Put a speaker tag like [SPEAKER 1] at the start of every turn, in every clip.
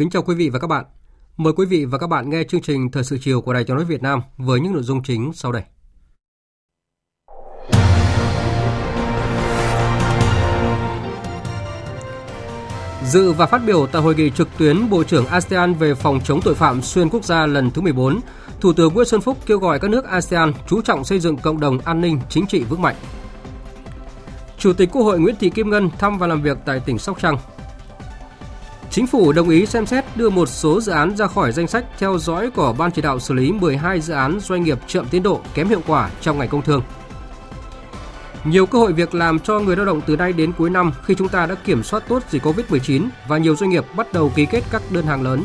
[SPEAKER 1] Kính chào quý vị và các bạn. Mời quý vị và các bạn nghe chương trình Thời sự chiều của Đài Tiếng nói Việt Nam với những nội dung chính sau đây. Dự và phát biểu tại hội nghị trực tuyến Bộ trưởng ASEAN về phòng chống tội phạm xuyên quốc gia lần thứ 14, Thủ tướng Nguyễn Xuân Phúc kêu gọi các nước ASEAN chú trọng xây dựng cộng đồng an ninh chính trị vững mạnh. Chủ tịch Quốc hội Nguyễn Thị Kim Ngân thăm và làm việc tại tỉnh Sóc Trăng Chính phủ đồng ý xem xét đưa một số dự án ra khỏi danh sách theo dõi của Ban chỉ đạo xử lý 12 dự án doanh nghiệp chậm tiến độ kém hiệu quả trong ngành công thương. Nhiều cơ hội việc làm cho người lao động từ nay đến cuối năm khi chúng ta đã kiểm soát tốt dịch Covid-19 và nhiều doanh nghiệp bắt đầu ký kết các đơn hàng lớn.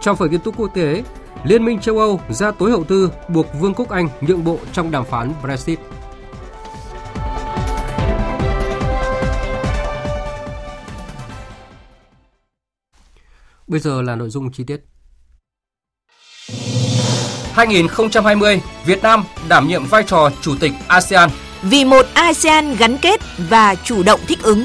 [SPEAKER 1] Trong phần tin tức quốc tế, Liên minh châu Âu ra tối hậu tư buộc Vương quốc Anh nhượng bộ trong đàm phán Brexit. Bây giờ là nội dung chi tiết. 2020, Việt Nam đảm nhiệm vai trò chủ tịch ASEAN.
[SPEAKER 2] Vì một ASEAN gắn kết và chủ động thích ứng.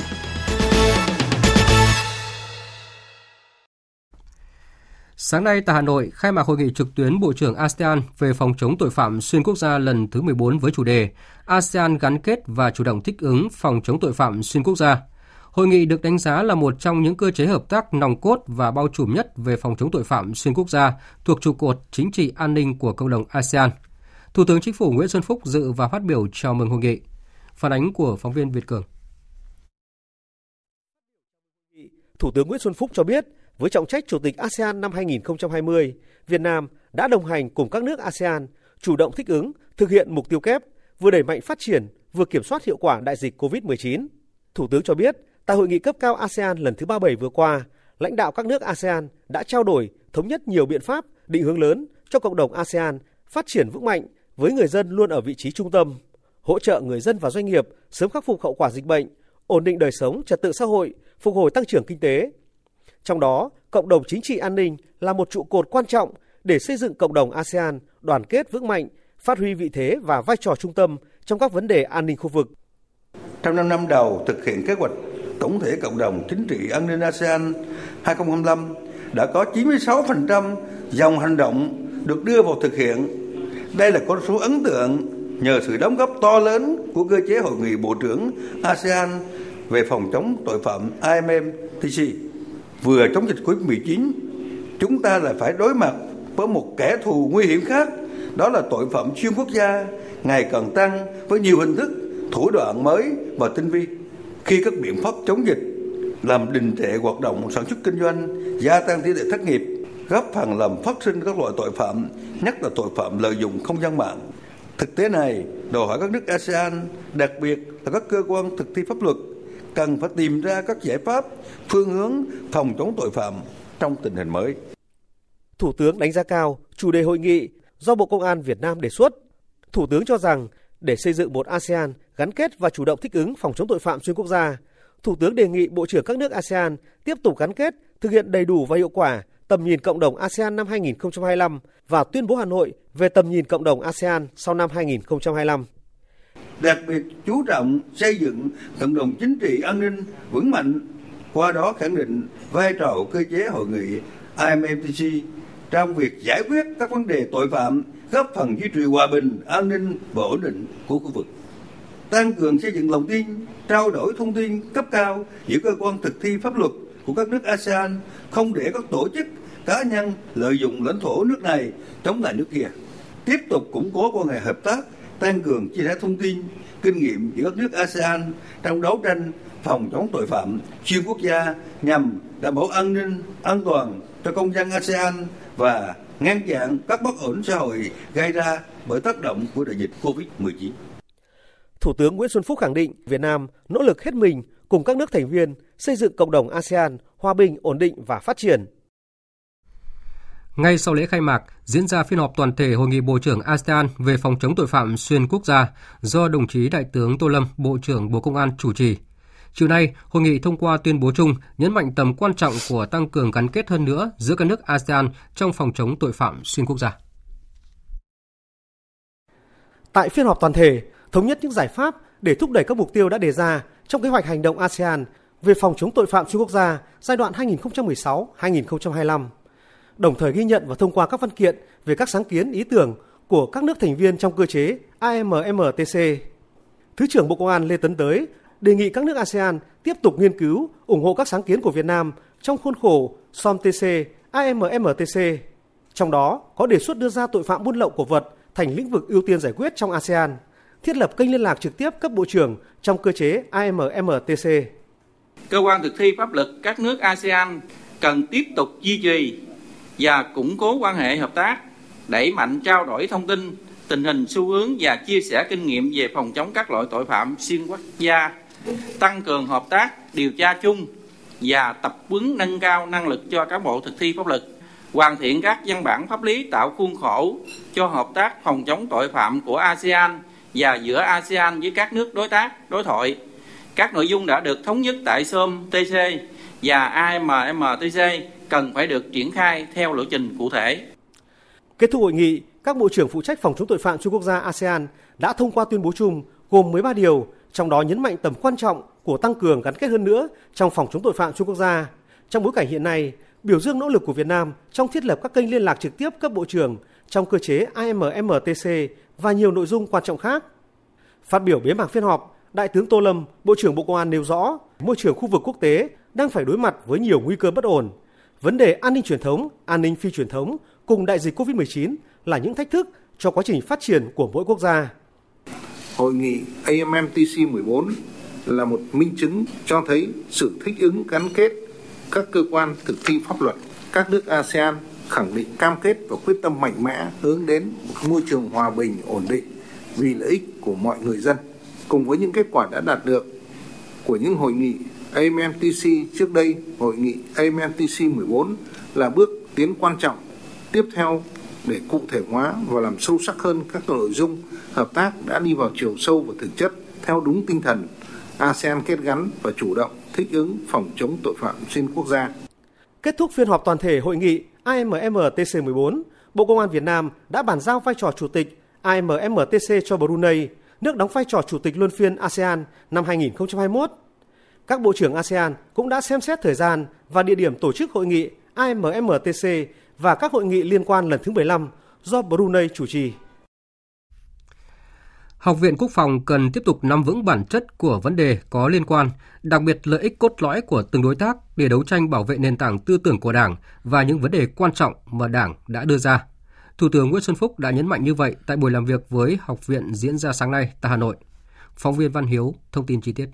[SPEAKER 1] Sáng nay tại Hà Nội, khai mạc hội nghị trực tuyến Bộ trưởng ASEAN về phòng chống tội phạm xuyên quốc gia lần thứ 14 với chủ đề ASEAN gắn kết và chủ động thích ứng phòng chống tội phạm xuyên quốc gia – Hội nghị được đánh giá là một trong những cơ chế hợp tác nòng cốt và bao trùm nhất về phòng chống tội phạm xuyên quốc gia thuộc trụ cột chính trị an ninh của cộng đồng ASEAN. Thủ tướng Chính phủ Nguyễn Xuân Phúc dự và phát biểu chào mừng hội nghị. Phản ánh của phóng viên Việt Cường.
[SPEAKER 3] Thủ tướng Nguyễn Xuân Phúc cho biết, với trọng trách Chủ tịch ASEAN năm 2020, Việt Nam đã đồng hành cùng các nước ASEAN chủ động thích ứng, thực hiện mục tiêu kép, vừa đẩy mạnh phát triển, vừa kiểm soát hiệu quả đại dịch COVID-19. Thủ tướng cho biết, Tại hội nghị cấp cao ASEAN lần thứ 37 vừa qua, lãnh đạo các nước ASEAN đã trao đổi thống nhất nhiều biện pháp, định hướng lớn cho cộng đồng ASEAN phát triển vững mạnh với người dân luôn ở vị trí trung tâm, hỗ trợ người dân và doanh nghiệp sớm khắc phục hậu quả dịch bệnh, ổn định đời sống, trật tự xã hội, phục hồi tăng trưởng kinh tế. Trong đó, cộng đồng chính trị an ninh là một trụ cột quan trọng để xây dựng cộng đồng ASEAN đoàn kết vững mạnh, phát huy vị thế và vai trò trung tâm trong các vấn đề an ninh khu vực.
[SPEAKER 4] Trong 5 năm đầu thực hiện kế hoạch tổng thể cộng đồng chính trị an ninh ASEAN 2025 đã có 96% dòng hành động được đưa vào thực hiện. Đây là con số ấn tượng nhờ sự đóng góp to lớn của cơ chế hội nghị bộ trưởng ASEAN về phòng chống tội phạm IMMTC. Vừa chống dịch Covid-19, chúng ta lại phải đối mặt với một kẻ thù nguy hiểm khác, đó là tội phạm xuyên quốc gia ngày càng tăng với nhiều hình thức, thủ đoạn mới và tinh vi khi các biện pháp chống dịch làm đình trệ hoạt động sản xuất kinh doanh, gia tăng tỷ lệ thất nghiệp, góp phần làm phát sinh các loại tội phạm, nhất là tội phạm lợi dụng không gian mạng. Thực tế này đòi hỏi các nước ASEAN, đặc biệt là các cơ quan thực thi pháp luật cần phải tìm ra các giải pháp, phương hướng phòng chống tội phạm trong tình hình mới.
[SPEAKER 3] Thủ tướng đánh giá cao chủ đề hội nghị do Bộ Công an Việt Nam đề xuất. Thủ tướng cho rằng để xây dựng một ASEAN gắn kết và chủ động thích ứng phòng chống tội phạm xuyên quốc gia, Thủ tướng đề nghị Bộ trưởng các nước ASEAN tiếp tục gắn kết, thực hiện đầy đủ và hiệu quả tầm nhìn cộng đồng ASEAN năm 2025 và tuyên bố Hà Nội về tầm nhìn cộng đồng ASEAN sau năm 2025.
[SPEAKER 4] Đặc biệt chú trọng xây dựng cộng đồng chính trị an ninh vững mạnh, qua đó khẳng định vai trò cơ chế hội nghị IMFTC trong việc giải quyết các vấn đề tội phạm, góp phần duy trì hòa bình, an ninh và ổn định của khu vực tăng cường xây dựng lòng tin, trao đổi thông tin cấp cao giữa cơ quan thực thi pháp luật của các nước ASEAN, không để các tổ chức, cá nhân lợi dụng lãnh thổ nước này chống lại nước kia. Tiếp tục củng cố quan hệ hợp tác, tăng cường chia sẻ thông tin,
[SPEAKER 5] kinh nghiệm giữa các nước ASEAN trong đấu tranh phòng chống tội phạm xuyên quốc gia nhằm đảm bảo an ninh, an toàn cho công dân ASEAN và ngăn chặn các bất ổn xã hội gây ra bởi tác động của đại dịch COVID-19.
[SPEAKER 3] Thủ tướng Nguyễn Xuân Phúc khẳng định Việt Nam nỗ lực hết mình cùng các nước thành viên xây dựng cộng đồng ASEAN hòa bình, ổn định và phát triển.
[SPEAKER 1] Ngay sau lễ khai mạc, diễn ra phiên họp toàn thể Hội nghị Bộ trưởng ASEAN về phòng chống tội phạm xuyên quốc gia do đồng chí Đại tướng Tô Lâm, Bộ trưởng Bộ Công an chủ trì. Chiều nay, hội nghị thông qua tuyên bố chung nhấn mạnh tầm quan trọng của tăng cường gắn kết hơn nữa giữa các nước ASEAN trong phòng chống tội phạm xuyên quốc gia.
[SPEAKER 3] Tại phiên họp toàn thể, thống nhất những giải pháp để thúc đẩy các mục tiêu đã đề ra trong kế hoạch hành động ASEAN về phòng chống tội phạm xuyên quốc gia giai đoạn 2016-2025, đồng thời ghi nhận và thông qua các văn kiện về các sáng kiến ý tưởng của các nước thành viên trong cơ chế AMMTC. Thứ trưởng Bộ Công an Lê Tấn Tới đề nghị các nước ASEAN tiếp tục nghiên cứu, ủng hộ các sáng kiến của Việt Nam trong khuôn khổ SOMTC, AMMTC. Trong đó có đề xuất đưa ra tội phạm buôn lậu cổ vật thành lĩnh vực ưu tiên giải quyết trong ASEAN, thiết lập kênh liên lạc trực tiếp cấp bộ trưởng trong cơ chế AMMTC.
[SPEAKER 6] Cơ quan thực thi pháp luật các nước ASEAN cần tiếp tục duy trì và củng cố quan hệ hợp tác, đẩy mạnh trao đổi thông tin, tình hình xu hướng và chia sẻ kinh nghiệm về phòng chống các loại tội phạm xuyên quốc gia, tăng cường hợp tác, điều tra chung và tập huấn nâng cao năng lực cho cán bộ thực thi pháp luật hoàn thiện các văn bản pháp lý tạo khuôn khổ cho hợp tác phòng chống tội phạm của ASEAN và giữa ASEAN với các nước đối tác, đối thoại. Các nội dung đã được thống nhất tại SOM TC và AMMTC cần phải được triển khai theo lộ trình cụ thể.
[SPEAKER 3] Kết thúc hội nghị, các bộ trưởng phụ trách phòng chống tội phạm xuyên quốc gia ASEAN đã thông qua tuyên bố chung gồm 13 điều, trong đó nhấn mạnh tầm quan trọng của tăng cường gắn kết hơn nữa trong phòng chống tội phạm xuyên quốc gia. Trong bối cảnh hiện nay, biểu dương nỗ lực của Việt Nam trong thiết lập các kênh liên lạc trực tiếp cấp bộ trưởng trong cơ chế AMMTC và nhiều nội dung quan trọng khác. Phát biểu bế mạc phiên họp, Đại tướng Tô Lâm, Bộ trưởng Bộ Công an nêu rõ, môi trường khu vực quốc tế đang phải đối mặt với nhiều nguy cơ bất ổn. Vấn đề an ninh truyền thống, an ninh phi truyền thống cùng đại dịch COVID-19 là những thách thức cho quá trình phát triển của mỗi quốc gia.
[SPEAKER 7] Hội nghị AMMTC 14 là một minh chứng cho thấy sự thích ứng gắn kết các cơ quan thực thi pháp luật, các nước ASEAN khẳng định cam kết và quyết tâm mạnh mẽ hướng đến một môi trường hòa bình, ổn định vì lợi ích của mọi người dân. Cùng với những kết quả đã đạt được của những hội nghị AMTC trước đây, hội nghị AMTC 14 là bước tiến quan trọng tiếp theo để cụ thể hóa và làm sâu sắc hơn các nội dung hợp tác đã đi vào chiều sâu và thực chất theo đúng tinh thần ASEAN kết gắn và chủ động thích ứng phòng chống tội phạm xuyên quốc gia.
[SPEAKER 3] Kết thúc phiên họp toàn thể hội nghị AMMTC 14, Bộ Công an Việt Nam đã bàn giao vai trò chủ tịch AMMTC cho Brunei, nước đóng vai trò chủ tịch luân phiên ASEAN năm 2021. Các bộ trưởng ASEAN cũng đã xem xét thời gian và địa điểm tổ chức hội nghị AMMTC và các hội nghị liên quan lần thứ 15 do Brunei chủ trì.
[SPEAKER 1] Học viện Quốc phòng cần tiếp tục nắm vững bản chất của vấn đề có liên quan, đặc biệt lợi ích cốt lõi của từng đối tác để đấu tranh bảo vệ nền tảng tư tưởng của Đảng và những vấn đề quan trọng mà Đảng đã đưa ra. Thủ tướng Nguyễn Xuân Phúc đã nhấn mạnh như vậy tại buổi làm việc với học viện diễn ra sáng nay tại Hà Nội. Phóng viên Văn Hiếu thông tin chi tiết.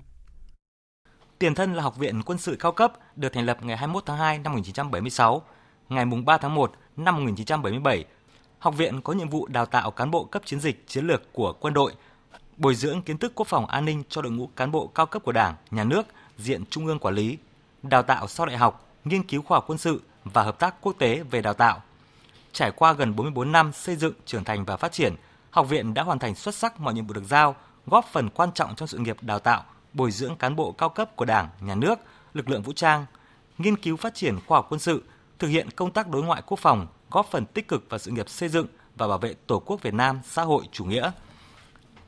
[SPEAKER 8] Tiền thân là Học viện Quân sự cao cấp được thành lập ngày 21 tháng 2 năm 1976. Ngày 3 tháng 1 năm 1977, học viện có nhiệm vụ đào tạo cán bộ cấp chiến dịch chiến lược của quân đội, bồi dưỡng kiến thức quốc phòng an ninh cho đội ngũ cán bộ cao cấp của Đảng, Nhà nước, diện trung ương quản lý, đào tạo sau đại học, nghiên cứu khoa học quân sự và hợp tác quốc tế về đào tạo. Trải qua gần 44 năm xây dựng, trưởng thành và phát triển, học viện đã hoàn thành xuất sắc mọi nhiệm vụ được giao, góp phần quan trọng trong sự nghiệp đào tạo, bồi dưỡng cán bộ cao cấp của Đảng, Nhà nước, lực lượng vũ trang, nghiên cứu phát triển khoa học quân sự, thực hiện công tác đối ngoại quốc phòng, góp phần tích cực vào sự nghiệp xây dựng và bảo vệ Tổ quốc Việt Nam xã hội chủ nghĩa.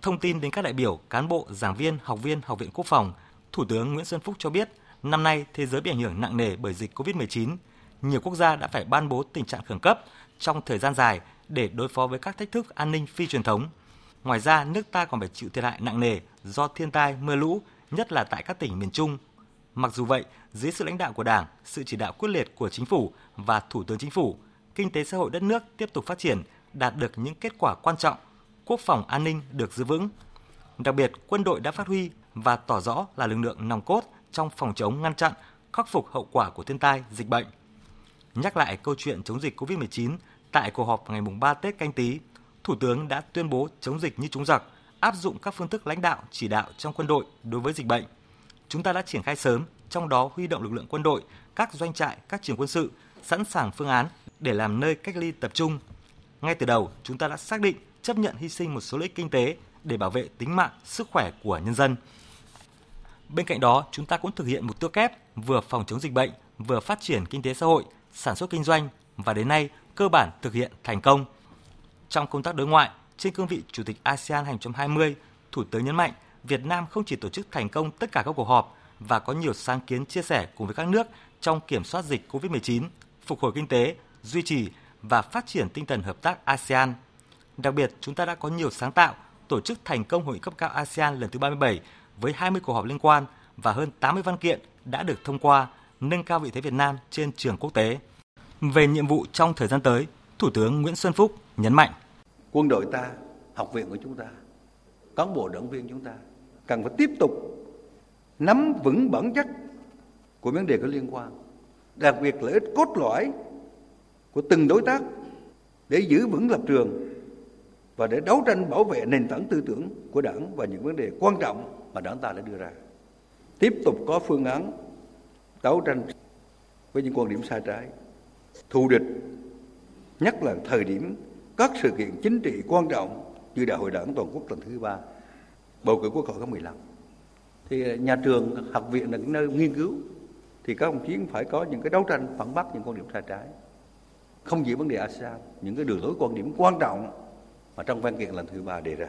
[SPEAKER 8] Thông tin đến các đại biểu, cán bộ, giảng viên, học viên Học viện Quốc phòng, Thủ tướng Nguyễn Xuân Phúc cho biết, năm nay thế giới bị ảnh hưởng nặng nề bởi dịch COVID-19. Nhiều quốc gia đã phải ban bố tình trạng khẩn cấp trong thời gian dài để đối phó với các thách thức an ninh phi truyền thống. Ngoài ra, nước ta còn phải chịu thiệt hại nặng nề do thiên tai, mưa lũ, nhất là tại các tỉnh miền Trung. Mặc dù vậy, dưới sự lãnh đạo của Đảng, sự chỉ đạo quyết liệt của Chính phủ và Thủ tướng Chính phủ, kinh tế xã hội đất nước tiếp tục phát triển, đạt được những kết quả quan trọng, quốc phòng an ninh được giữ vững. Đặc biệt, quân đội đã phát huy và tỏ rõ là lực lượng nòng cốt trong phòng chống ngăn chặn, khắc phục hậu quả của thiên tai, dịch bệnh. Nhắc lại câu chuyện chống dịch COVID-19 tại cuộc họp ngày 3 Tết canh tí, Thủ tướng đã tuyên bố chống dịch như chống giặc, áp dụng các phương thức lãnh đạo, chỉ đạo trong quân đội đối với dịch bệnh. Chúng ta đã triển khai sớm, trong đó huy động lực lượng quân đội, các doanh trại, các trường quân sự, sẵn sàng phương án để làm nơi cách ly tập trung. Ngay từ đầu, chúng ta đã xác định chấp nhận hy sinh một số lợi ích kinh tế để bảo vệ tính mạng, sức khỏe của nhân dân. Bên cạnh đó, chúng ta cũng thực hiện mục tiêu kép vừa phòng chống dịch bệnh, vừa phát triển kinh tế xã hội, sản xuất kinh doanh và đến nay cơ bản thực hiện thành công. Trong công tác đối ngoại, trên cương vị Chủ tịch ASEAN 2020, Thủ tướng nhấn mạnh Việt Nam không chỉ tổ chức thành công tất cả các cuộc họp và có nhiều sáng kiến chia sẻ cùng với các nước trong kiểm soát dịch COVID-19, phục hồi kinh tế, duy trì và phát triển tinh thần hợp tác ASEAN. Đặc biệt, chúng ta đã có nhiều sáng tạo, tổ chức thành công hội nghị cấp cao ASEAN lần thứ 37 với 20 cuộc họp liên quan và hơn 80 văn kiện đã được thông qua, nâng cao vị thế Việt Nam trên trường quốc tế. Về nhiệm vụ trong thời gian tới, Thủ tướng Nguyễn Xuân Phúc nhấn mạnh.
[SPEAKER 5] Quân đội ta, học viện của chúng ta, cán bộ đảng viên chúng ta cần phải tiếp tục nắm vững bản chất của vấn đề có liên quan, đặc biệt lợi ích cốt lõi của từng đối tác để giữ vững lập trường và để đấu tranh bảo vệ nền tảng tư tưởng của đảng và những vấn đề quan trọng mà đảng ta đã đưa ra. Tiếp tục có phương án đấu tranh với những quan điểm sai trái, thù địch, nhất là thời điểm các sự kiện chính trị quan trọng như Đại hội Đảng toàn quốc lần thứ ba, bầu cử quốc hội khóa 15. Thì nhà trường, học viện là những nơi nghiên cứu thì các ông chí phải có những cái đấu tranh phản bác những quan điểm sai trái. Không chỉ vấn đề ASEAN, những cái đường lối quan điểm quan trọng mà trong văn kiện lần thứ ba đề ra.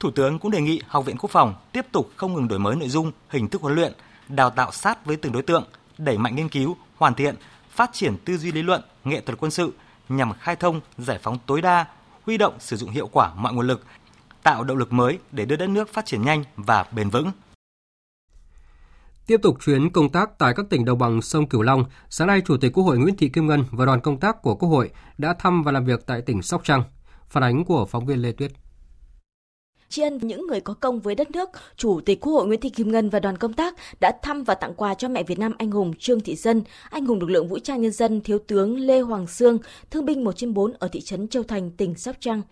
[SPEAKER 8] Thủ tướng cũng đề nghị Học viện Quốc phòng tiếp tục không ngừng đổi mới nội dung, hình thức huấn luyện, đào tạo sát với từng đối tượng, đẩy mạnh nghiên cứu, hoàn thiện, phát triển tư duy lý luận, nghệ thuật quân sự nhằm khai thông, giải phóng tối đa, huy động sử dụng hiệu quả mọi nguồn lực, tạo động lực mới để đưa đất nước phát triển nhanh và bền vững.
[SPEAKER 1] Tiếp tục chuyến công tác tại các tỉnh đồng bằng sông Cửu Long, sáng nay Chủ tịch Quốc hội Nguyễn Thị Kim Ngân và đoàn công tác của Quốc hội đã thăm và làm việc tại tỉnh Sóc Trăng. Phản ánh của phóng viên Lê Tuyết
[SPEAKER 9] tri ân những người có công với đất nước, Chủ tịch Quốc hội Nguyễn Thị Kim Ngân và đoàn công tác đã thăm và tặng quà cho mẹ Việt Nam anh hùng Trương Thị Dân, anh hùng lực lượng vũ trang nhân dân Thiếu tướng Lê Hoàng Sương, thương binh 1 trên 4 ở thị trấn Châu Thành, tỉnh Sóc Trăng.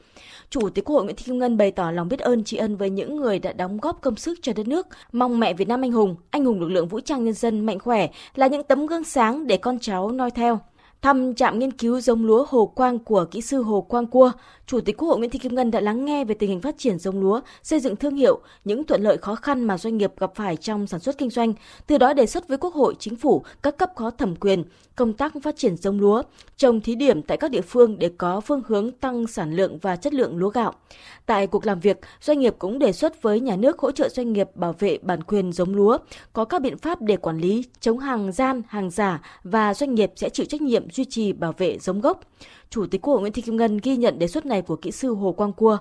[SPEAKER 9] Chủ tịch Quốc hội Nguyễn Thị Kim Ngân bày tỏ lòng biết ơn tri ân với những người đã đóng góp công sức cho đất nước, mong mẹ Việt Nam anh hùng, anh hùng lực lượng vũ trang nhân dân mạnh khỏe là những tấm gương sáng để con cháu noi theo. Thăm trạm nghiên cứu giống lúa Hồ Quang của kỹ sư Hồ Quang Cua, Chủ tịch Quốc hội Nguyễn Thị Kim Ngân đã lắng nghe về tình hình phát triển giống lúa, xây dựng thương hiệu, những thuận lợi khó khăn mà doanh nghiệp gặp phải trong sản xuất kinh doanh, từ đó đề xuất với Quốc hội, Chính phủ, các cấp có thẩm quyền, công tác phát triển giống lúa, trồng thí điểm tại các địa phương để có phương hướng tăng sản lượng và chất lượng lúa gạo. Tại cuộc làm việc, doanh nghiệp cũng đề xuất với nhà nước hỗ trợ doanh nghiệp bảo vệ bản quyền giống lúa, có các biện pháp để quản lý, chống hàng gian, hàng giả và doanh nghiệp sẽ chịu trách nhiệm duy trì bảo vệ giống gốc. Chủ tịch Quốc hội Nguyễn Thị Kim Ngân ghi nhận đề xuất này của kỹ sư Hồ Quang Cua.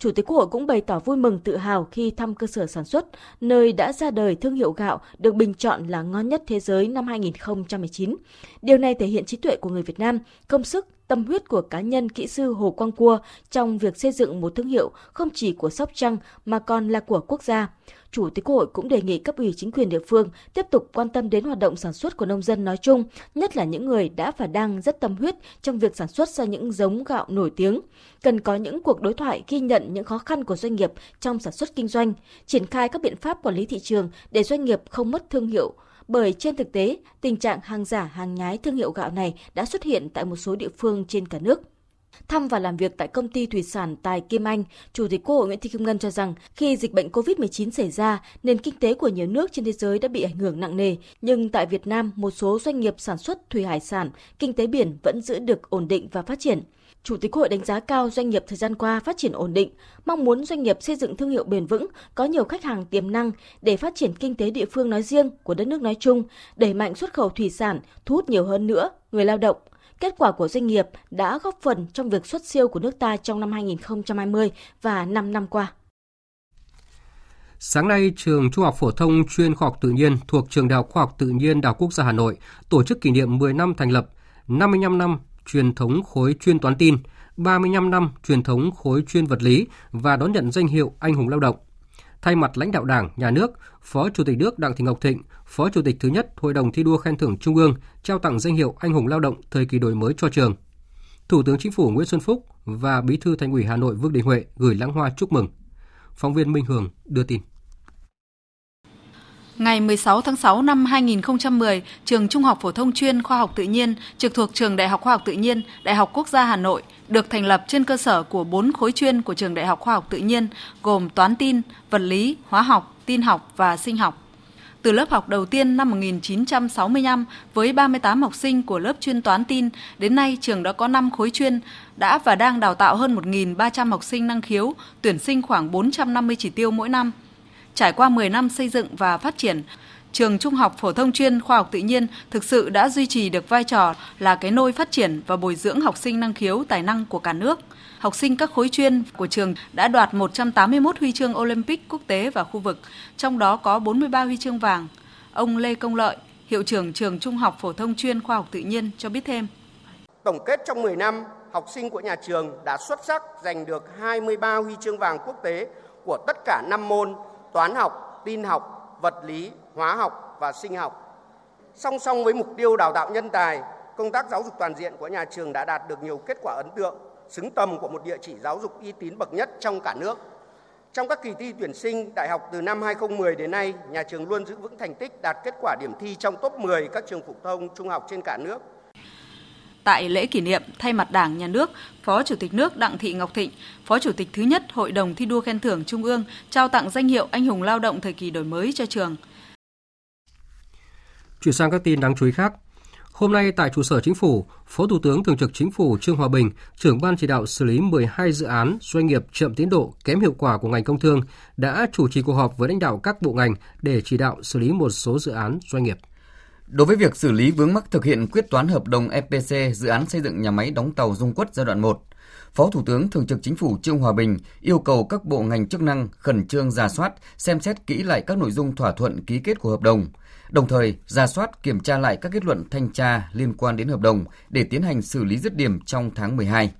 [SPEAKER 9] Chủ tịch Quốc hội cũng bày tỏ vui mừng tự hào khi thăm cơ sở sản xuất, nơi đã ra đời thương hiệu gạo được bình chọn là ngon nhất thế giới năm 2019. Điều này thể hiện trí tuệ của người Việt Nam, công sức, tâm huyết của cá nhân kỹ sư Hồ Quang Cua trong việc xây dựng một thương hiệu không chỉ của Sóc Trăng mà còn là của quốc gia. Chủ tịch Quốc hội cũng đề nghị cấp ủy chính quyền địa phương tiếp tục quan tâm đến hoạt động sản xuất của nông dân nói chung, nhất là những người đã và đang rất tâm huyết trong việc sản xuất ra những giống gạo nổi tiếng. Cần có những cuộc đối thoại ghi nhận những khó khăn của doanh nghiệp trong sản xuất kinh doanh, triển khai các biện pháp quản lý thị trường để doanh nghiệp không mất thương hiệu, bởi trên thực tế, tình trạng hàng giả, hàng nhái thương hiệu gạo này đã xuất hiện tại một số địa phương trên cả nước. Thăm và làm việc tại công ty thủy sản Tài Kim Anh, Chủ tịch Quốc hội Nguyễn Thị Kim Ngân cho rằng khi dịch bệnh COVID-19 xảy ra, nền kinh tế của nhiều nước trên thế giới đã bị ảnh hưởng nặng nề, nhưng tại Việt Nam, một số doanh nghiệp sản xuất thủy hải sản, kinh tế biển vẫn giữ được ổn định và phát triển. Chủ tịch quốc Hội đánh giá cao doanh nghiệp thời gian qua phát triển ổn định, mong muốn doanh nghiệp xây dựng thương hiệu bền vững, có nhiều khách hàng tiềm năng để phát triển kinh tế địa phương nói riêng, của đất nước nói chung, đẩy mạnh xuất khẩu thủy sản, thu hút nhiều hơn nữa người lao động. Kết quả của doanh nghiệp đã góp phần trong việc xuất siêu của nước ta trong năm 2020 và 5 năm qua.
[SPEAKER 1] Sáng nay, trường Trung học phổ thông chuyên khoa học tự nhiên thuộc Trường Đại học Khoa học Tự nhiên Đại học Quốc gia Hà Nội tổ chức kỷ niệm 10 năm thành lập, 55 năm truyền thống khối chuyên toán tin, 35 năm truyền thống khối chuyên vật lý và đón nhận danh hiệu anh hùng lao động. Thay mặt lãnh đạo Đảng, Nhà nước, Phó Chủ tịch nước Đặng Thị Ngọc Thịnh, Phó Chủ tịch thứ nhất Hội đồng thi đua khen thưởng Trung ương trao tặng danh hiệu anh hùng lao động thời kỳ đổi mới cho trường. Thủ tướng Chính phủ Nguyễn Xuân Phúc và Bí thư Thành ủy Hà Nội Vương Đình Huệ gửi lãng hoa chúc mừng. Phóng viên Minh Hường đưa tin.
[SPEAKER 10] Ngày 16 tháng 6 năm 2010, Trường Trung học phổ thông chuyên Khoa học tự nhiên trực thuộc Trường Đại học Khoa học tự nhiên, Đại học Quốc gia Hà Nội được thành lập trên cơ sở của 4 khối chuyên của Trường Đại học Khoa học tự nhiên gồm toán tin, vật lý, hóa học, tin học và sinh học. Từ lớp học đầu tiên năm 1965 với 38 học sinh của lớp chuyên toán tin, đến nay trường đã có 5 khối chuyên, đã và đang đào tạo hơn 1.300 học sinh năng khiếu, tuyển sinh khoảng 450 chỉ tiêu mỗi năm. Trải qua 10 năm xây dựng và phát triển, trường Trung học phổ thông chuyên khoa học tự nhiên thực sự đã duy trì được vai trò là cái nôi phát triển và bồi dưỡng học sinh năng khiếu tài năng của cả nước. Học sinh các khối chuyên của trường đã đoạt 181 huy chương Olympic quốc tế và khu vực, trong đó có 43 huy chương vàng. Ông Lê Công Lợi, hiệu trưởng trường Trung học phổ thông chuyên khoa học tự nhiên cho biết thêm.
[SPEAKER 11] Tổng kết trong 10 năm, học sinh của nhà trường đã xuất sắc giành được 23 huy chương vàng quốc tế của tất cả 5 môn toán học, tin học, vật lý, hóa học và sinh học. Song song với mục tiêu đào tạo nhân tài, công tác giáo dục toàn diện của nhà trường đã đạt được nhiều kết quả ấn tượng, xứng tầm của một địa chỉ giáo dục uy tín bậc nhất trong cả nước. Trong các kỳ thi tuyển sinh đại học từ năm 2010 đến nay, nhà trường luôn giữ vững thành tích đạt kết quả điểm thi trong top 10 các trường phổ thông trung học trên cả nước.
[SPEAKER 10] Tại lễ kỷ niệm, thay mặt Đảng, Nhà nước, Phó Chủ tịch nước Đặng Thị Ngọc Thịnh, Phó Chủ tịch thứ nhất Hội đồng thi đua khen thưởng Trung ương trao tặng danh hiệu Anh hùng lao động thời kỳ đổi mới cho trường.
[SPEAKER 1] Chuyển sang các tin đáng chú ý khác. Hôm nay tại trụ sở chính phủ, Phó Thủ tướng Thường trực Chính phủ Trương Hòa Bình, trưởng ban chỉ đạo xử lý 12 dự án doanh nghiệp chậm tiến độ, kém hiệu quả của ngành công thương đã chủ trì cuộc họp với lãnh đạo các bộ ngành để chỉ đạo xử lý một số dự án doanh nghiệp.
[SPEAKER 12] Đối với việc xử lý vướng mắc thực hiện quyết toán hợp đồng EPC dự án xây dựng nhà máy đóng tàu Dung Quất giai đoạn 1, Phó Thủ tướng Thường trực Chính phủ Trương Hòa Bình yêu cầu các bộ ngành chức năng khẩn trương ra soát, xem xét kỹ lại các nội dung thỏa thuận ký kết của hợp đồng, đồng thời ra soát kiểm tra lại các kết luận thanh tra liên quan đến hợp đồng để tiến hành xử lý dứt điểm trong tháng 12.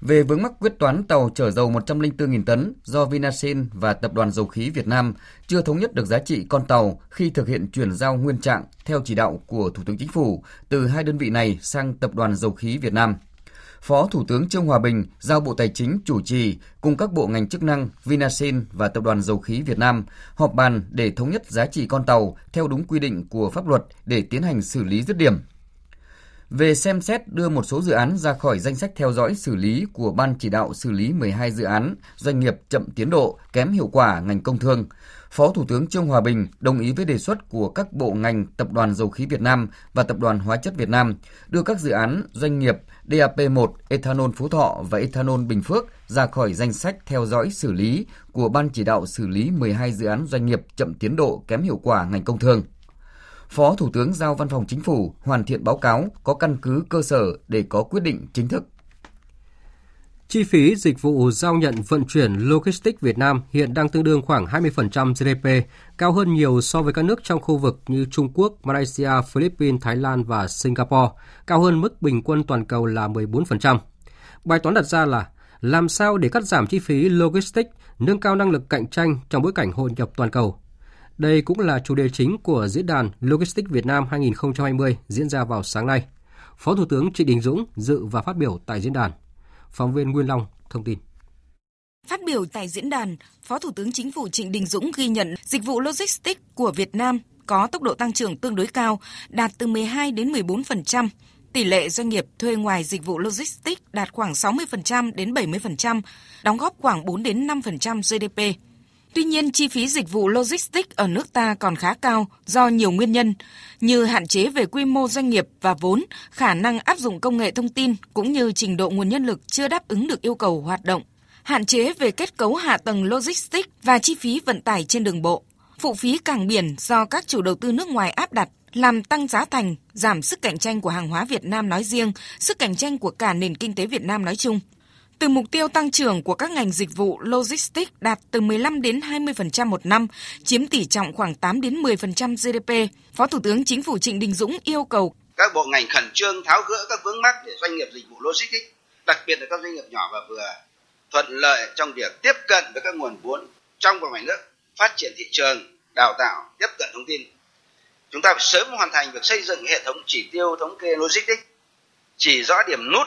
[SPEAKER 12] Về vướng mắc quyết toán tàu chở dầu 104.000 tấn do Vinasin và Tập đoàn Dầu khí Việt Nam chưa thống nhất được giá trị con tàu khi thực hiện chuyển giao nguyên trạng theo chỉ đạo của Thủ tướng Chính phủ từ hai đơn vị này sang Tập đoàn Dầu khí Việt Nam. Phó Thủ tướng Trương Hòa Bình giao Bộ Tài chính chủ trì cùng các bộ ngành chức năng Vinasin và Tập đoàn Dầu khí Việt Nam họp bàn để thống nhất giá trị con tàu theo đúng quy định của pháp luật để tiến hành xử lý dứt điểm về xem xét đưa một số dự án ra khỏi danh sách theo dõi xử lý của Ban chỉ đạo xử lý 12 dự án doanh nghiệp chậm tiến độ, kém hiệu quả ngành công thương. Phó Thủ tướng Trương Hòa Bình đồng ý với đề xuất của các bộ ngành Tập đoàn Dầu khí Việt Nam và Tập đoàn Hóa chất Việt Nam đưa các dự án doanh nghiệp DAP1, ethanol Phú Thọ và ethanol Bình Phước ra khỏi danh sách theo dõi xử lý của Ban chỉ đạo xử lý 12 dự án doanh nghiệp chậm tiến độ kém hiệu quả ngành công thương. Phó Thủ tướng giao Văn phòng Chính phủ hoàn thiện báo cáo có căn cứ cơ sở để có quyết định chính thức.
[SPEAKER 1] Chi phí dịch vụ giao nhận vận chuyển logistics Việt Nam hiện đang tương đương khoảng 20% GDP, cao hơn nhiều so với các nước trong khu vực như Trung Quốc, Malaysia, Philippines, Thái Lan và Singapore, cao hơn mức bình quân toàn cầu là 14%. Bài toán đặt ra là làm sao để cắt giảm chi phí logistics, nâng cao năng lực cạnh tranh trong bối cảnh hội nhập toàn cầu. Đây cũng là chủ đề chính của diễn đàn Logistics Việt Nam 2020 diễn ra vào sáng nay. Phó Thủ tướng Trịnh Đình Dũng dự và phát biểu tại diễn đàn. Phóng viên Nguyên Long thông tin.
[SPEAKER 13] Phát biểu tại diễn đàn, Phó Thủ tướng Chính phủ Trịnh Đình Dũng ghi nhận dịch vụ logistics của Việt Nam có tốc độ tăng trưởng tương đối cao, đạt từ 12 đến 14%. Tỷ lệ doanh nghiệp thuê ngoài dịch vụ logistics đạt khoảng 60% đến 70%, đóng góp khoảng 4 đến 5% GDP. Tuy nhiên, chi phí dịch vụ logistics ở nước ta còn khá cao do nhiều nguyên nhân như hạn chế về quy mô doanh nghiệp và vốn, khả năng áp dụng công nghệ thông tin cũng như trình độ nguồn nhân lực chưa đáp ứng được yêu cầu hoạt động, hạn chế về kết cấu hạ tầng logistics và chi phí vận tải trên đường bộ, phụ phí cảng biển do các chủ đầu tư nước ngoài áp đặt làm tăng giá thành, giảm sức cạnh tranh của hàng hóa Việt Nam nói riêng, sức cạnh tranh của cả nền kinh tế Việt Nam nói chung. Từ mục tiêu tăng trưởng của các ngành dịch vụ logistics đạt từ 15 đến 20% một năm, chiếm tỷ trọng khoảng 8 đến 10% GDP, Phó Thủ tướng Chính phủ Trịnh Đình Dũng yêu cầu
[SPEAKER 14] các bộ ngành khẩn trương tháo gỡ các vướng mắc để doanh nghiệp dịch vụ logistics đặc biệt là các doanh nghiệp nhỏ và vừa thuận lợi trong việc tiếp cận với các nguồn vốn trong và ngoài nước, phát triển thị trường, đào tạo, tiếp cận thông tin. Chúng ta phải sớm hoàn thành việc xây dựng hệ thống chỉ tiêu thống kê logistics, chỉ rõ điểm nút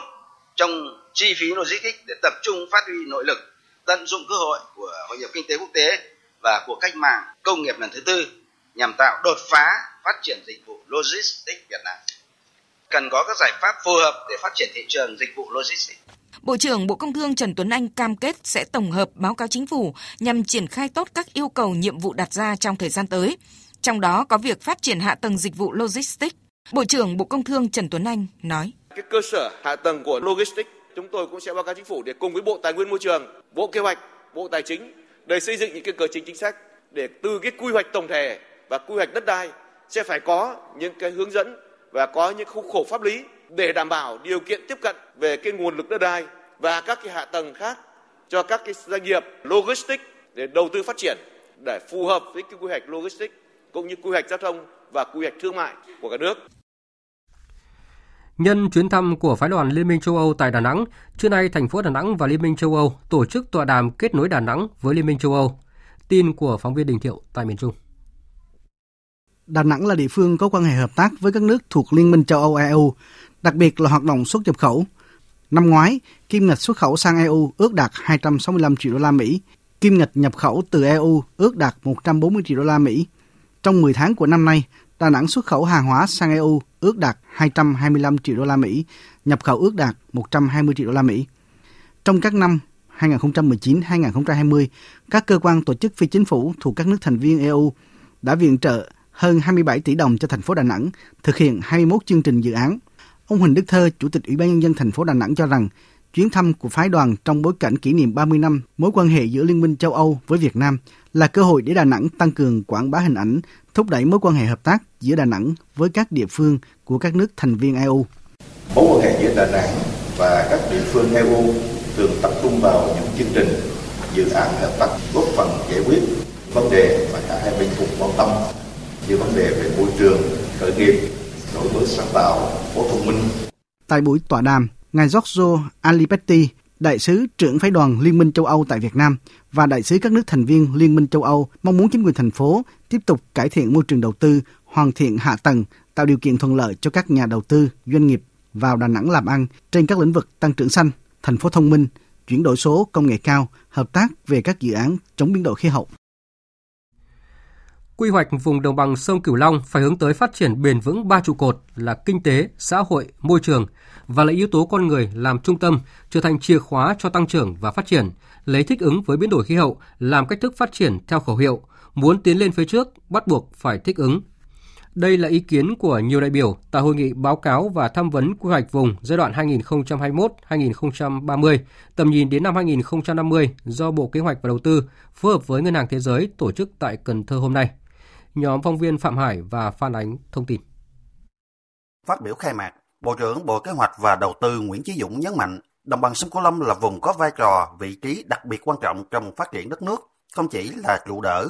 [SPEAKER 14] trong chi phí logistics để tập trung phát huy nội lực, tận dụng cơ hội của hội nhập kinh tế quốc tế và của cách mạng công nghiệp lần thứ tư nhằm tạo đột phá phát triển dịch vụ logistics Việt Nam. Cần có các giải pháp phù hợp để phát triển thị trường dịch vụ logistics.
[SPEAKER 13] Bộ trưởng Bộ Công Thương Trần Tuấn Anh cam kết sẽ tổng hợp báo cáo chính phủ nhằm triển khai tốt các yêu cầu nhiệm vụ đặt ra trong thời gian tới. Trong đó có việc phát triển hạ tầng dịch vụ logistics. Bộ trưởng Bộ Công Thương Trần Tuấn Anh nói:
[SPEAKER 15] Cái cơ sở hạ tầng của logistics chúng tôi cũng sẽ báo cáo chính phủ để cùng với Bộ Tài nguyên Môi trường, Bộ Kế hoạch, Bộ Tài chính để xây dựng những cái cơ chế chính sách để từ cái quy hoạch tổng thể và quy hoạch đất đai sẽ phải có những cái hướng dẫn và có những khung khổ pháp lý để đảm bảo điều kiện tiếp cận về cái nguồn lực đất đai và các cái hạ tầng khác cho các cái doanh nghiệp logistics để đầu tư phát triển để phù hợp với cái quy hoạch logistics cũng như quy hoạch giao thông và quy hoạch thương mại của cả nước.
[SPEAKER 1] Nhân chuyến thăm của phái đoàn Liên minh châu Âu tại Đà Nẵng, trưa nay thành phố Đà Nẵng và Liên minh châu Âu tổ chức tọa đàm kết nối Đà Nẵng với Liên minh châu Âu. Tin của phóng viên Đình Thiệu tại miền Trung.
[SPEAKER 16] Đà Nẵng là địa phương có quan hệ hợp tác với các nước thuộc Liên minh châu Âu EU, đặc biệt là hoạt động xuất nhập khẩu. Năm ngoái, kim ngạch xuất khẩu sang EU ước đạt 265 triệu đô la Mỹ, kim ngạch nhập khẩu từ EU ước đạt 140 triệu đô la Mỹ. Trong 10 tháng của năm nay, Đà Nẵng xuất khẩu hàng hóa sang EU ước đạt 225 triệu đô la Mỹ, nhập khẩu ước đạt 120 triệu đô la Mỹ. Trong các năm 2019-2020, các cơ quan tổ chức phi chính phủ thuộc các nước thành viên EU đã viện trợ hơn 27 tỷ đồng cho thành phố Đà Nẵng thực hiện 21 chương trình dự án. Ông Huỳnh Đức Thơ, Chủ tịch Ủy ban Nhân dân thành phố Đà Nẵng cho rằng, chuyến thăm của phái đoàn trong bối cảnh kỷ niệm 30 năm mối quan hệ giữa Liên minh châu Âu với Việt Nam là cơ hội để Đà Nẵng tăng cường quảng bá hình ảnh, thúc đẩy mối quan hệ hợp tác giữa Đà Nẵng với các địa phương của các nước thành viên EU.
[SPEAKER 17] Mối quan hệ giữa Đà Nẵng và các địa phương EU thường tập trung vào những chương trình, dự án hợp tác góp phần giải quyết vấn đề mà cả hai bên cùng quan tâm như vấn đề về môi trường, khởi nghiệp, đổi mới sáng tạo, phố thông minh.
[SPEAKER 16] Tại buổi tọa đàm, ngài Giorgio Alipetti, đại sứ trưởng phái đoàn Liên minh châu Âu tại Việt Nam và đại sứ các nước thành viên Liên minh châu Âu mong muốn chính quyền thành phố tiếp tục cải thiện môi trường đầu tư, hoàn thiện hạ tầng, tạo điều kiện thuận lợi cho các nhà đầu tư, doanh nghiệp vào Đà Nẵng làm ăn trên các lĩnh vực tăng trưởng xanh, thành phố thông minh, chuyển đổi số, công nghệ cao, hợp tác về các dự án chống biến đổi khí hậu.
[SPEAKER 1] Quy hoạch vùng đồng bằng sông Cửu Long phải hướng tới phát triển bền vững ba trụ cột là kinh tế, xã hội, môi trường và lấy yếu tố con người làm trung tâm, trở thành chìa khóa cho tăng trưởng và phát triển, lấy thích ứng với biến đổi khí hậu làm cách thức phát triển theo khẩu hiệu, muốn tiến lên phía trước bắt buộc phải thích ứng. Đây là ý kiến của nhiều đại biểu tại hội nghị báo cáo và tham vấn quy hoạch vùng giai đoạn 2021-2030, tầm nhìn đến năm 2050 do Bộ Kế hoạch và Đầu tư phối hợp với Ngân hàng Thế giới tổ chức tại Cần Thơ hôm nay. Nhóm phóng viên Phạm Hải và Phan Ánh thông tin.
[SPEAKER 18] Phát biểu khai mạc, Bộ trưởng Bộ Kế hoạch và Đầu tư Nguyễn Chí Dũng nhấn mạnh, đồng bằng sông Cửu Long là vùng có vai trò, vị trí đặc biệt quan trọng trong phát triển đất nước, không chỉ là trụ đỡ,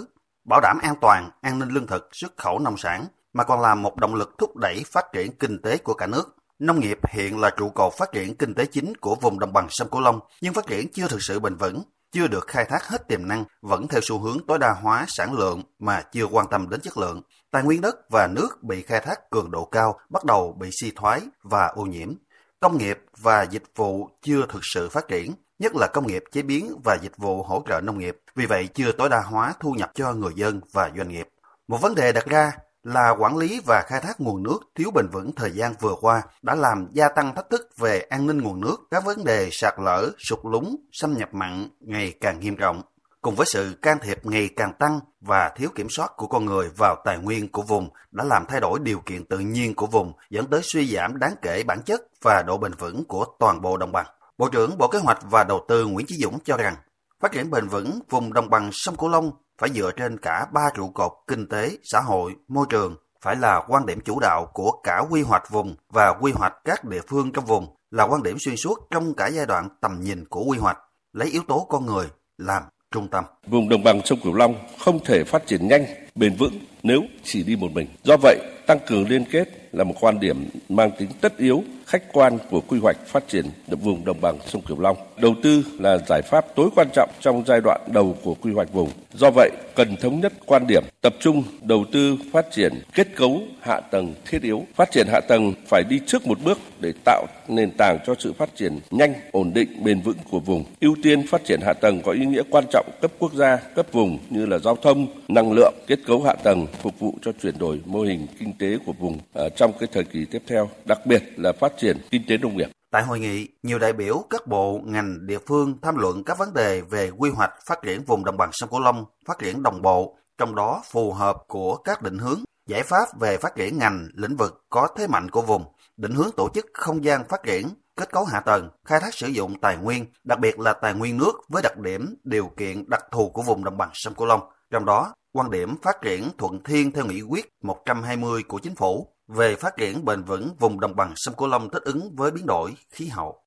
[SPEAKER 18] bảo đảm an toàn, an ninh lương thực, xuất khẩu nông sản, mà còn là một động lực thúc đẩy phát triển kinh tế của cả nước. Nông nghiệp hiện là trụ cột phát triển kinh tế chính của vùng đồng bằng sông Cửu Long, nhưng phát triển chưa thực sự bền vững, chưa được khai thác hết tiềm năng, vẫn theo xu hướng tối đa hóa sản lượng mà chưa quan tâm đến chất lượng. Tài nguyên đất và nước bị khai thác cường độ cao, bắt đầu bị suy thoái và ô nhiễm. Công nghiệp và dịch vụ chưa thực sự phát triển, nhất là công nghiệp chế biến và dịch vụ hỗ trợ nông nghiệp, vì vậy chưa tối đa hóa thu nhập cho người dân và doanh nghiệp. Một vấn đề đặt ra là quản lý và khai thác nguồn nước thiếu bền vững thời gian vừa qua đã làm gia tăng thách thức về an ninh nguồn nước, các vấn đề sạt lở, sụt lún, xâm nhập mặn ngày càng nghiêm trọng. Cùng với sự can thiệp ngày càng tăng và thiếu kiểm soát của con người vào tài nguyên của vùng đã làm thay đổi điều kiện tự nhiên của vùng, dẫn tới suy giảm đáng kể bản chất và độ bền vững của toàn bộ đồng bằng. Bộ trưởng Bộ Kế hoạch và Đầu tư Nguyễn Chí Dũng cho rằng, phát triển bền vững vùng đồng bằng sông Cửu Long phải dựa trên cả ba trụ cột kinh tế, xã hội, môi trường, phải là quan điểm chủ đạo của cả quy hoạch vùng và quy hoạch các địa phương trong vùng, là quan điểm xuyên suốt trong cả giai đoạn tầm nhìn của quy hoạch, lấy yếu tố con người làm trung tâm.
[SPEAKER 19] Vùng đồng bằng sông Cửu Long không thể phát triển nhanh bền vững nếu chỉ đi một mình. Do vậy, tăng cường liên kết là một quan điểm mang tính tất yếu khách quan của quy hoạch phát triển vùng đồng bằng sông Cửu Long. Đầu tư là giải pháp tối quan trọng trong giai đoạn đầu của quy hoạch vùng. Do vậy, cần thống nhất quan điểm, tập trung đầu tư phát triển kết cấu hạ tầng thiết yếu. Phát triển hạ tầng phải đi trước một bước để tạo nền tảng cho sự phát triển nhanh, ổn định, bền vững của vùng. Ưu tiên phát triển hạ tầng có ý nghĩa quan trọng cấp quốc gia, cấp vùng như là giao thông, năng lượng, kết kết cấu hạ tầng phục vụ cho chuyển đổi mô hình kinh tế của vùng ờ, trong cái thời kỳ tiếp theo, đặc biệt là phát triển kinh tế nông nghiệp.
[SPEAKER 18] Tại hội nghị, nhiều đại biểu các bộ, ngành, địa phương tham luận các vấn đề về quy hoạch phát triển vùng đồng bằng sông Cửu Long, phát triển đồng bộ, trong đó phù hợp của các định hướng, giải pháp về phát triển ngành, lĩnh vực có thế mạnh của vùng, định hướng tổ chức không gian phát triển, kết cấu hạ tầng, khai thác sử dụng tài nguyên, đặc biệt là tài nguyên nước với đặc điểm, điều kiện đặc thù của vùng đồng bằng sông Cửu Long. Trong đó, quan điểm phát triển thuận thiên theo nghị quyết 120 của chính phủ về phát triển bền vững vùng đồng bằng sông Cửu Long thích ứng với biến đổi khí hậu.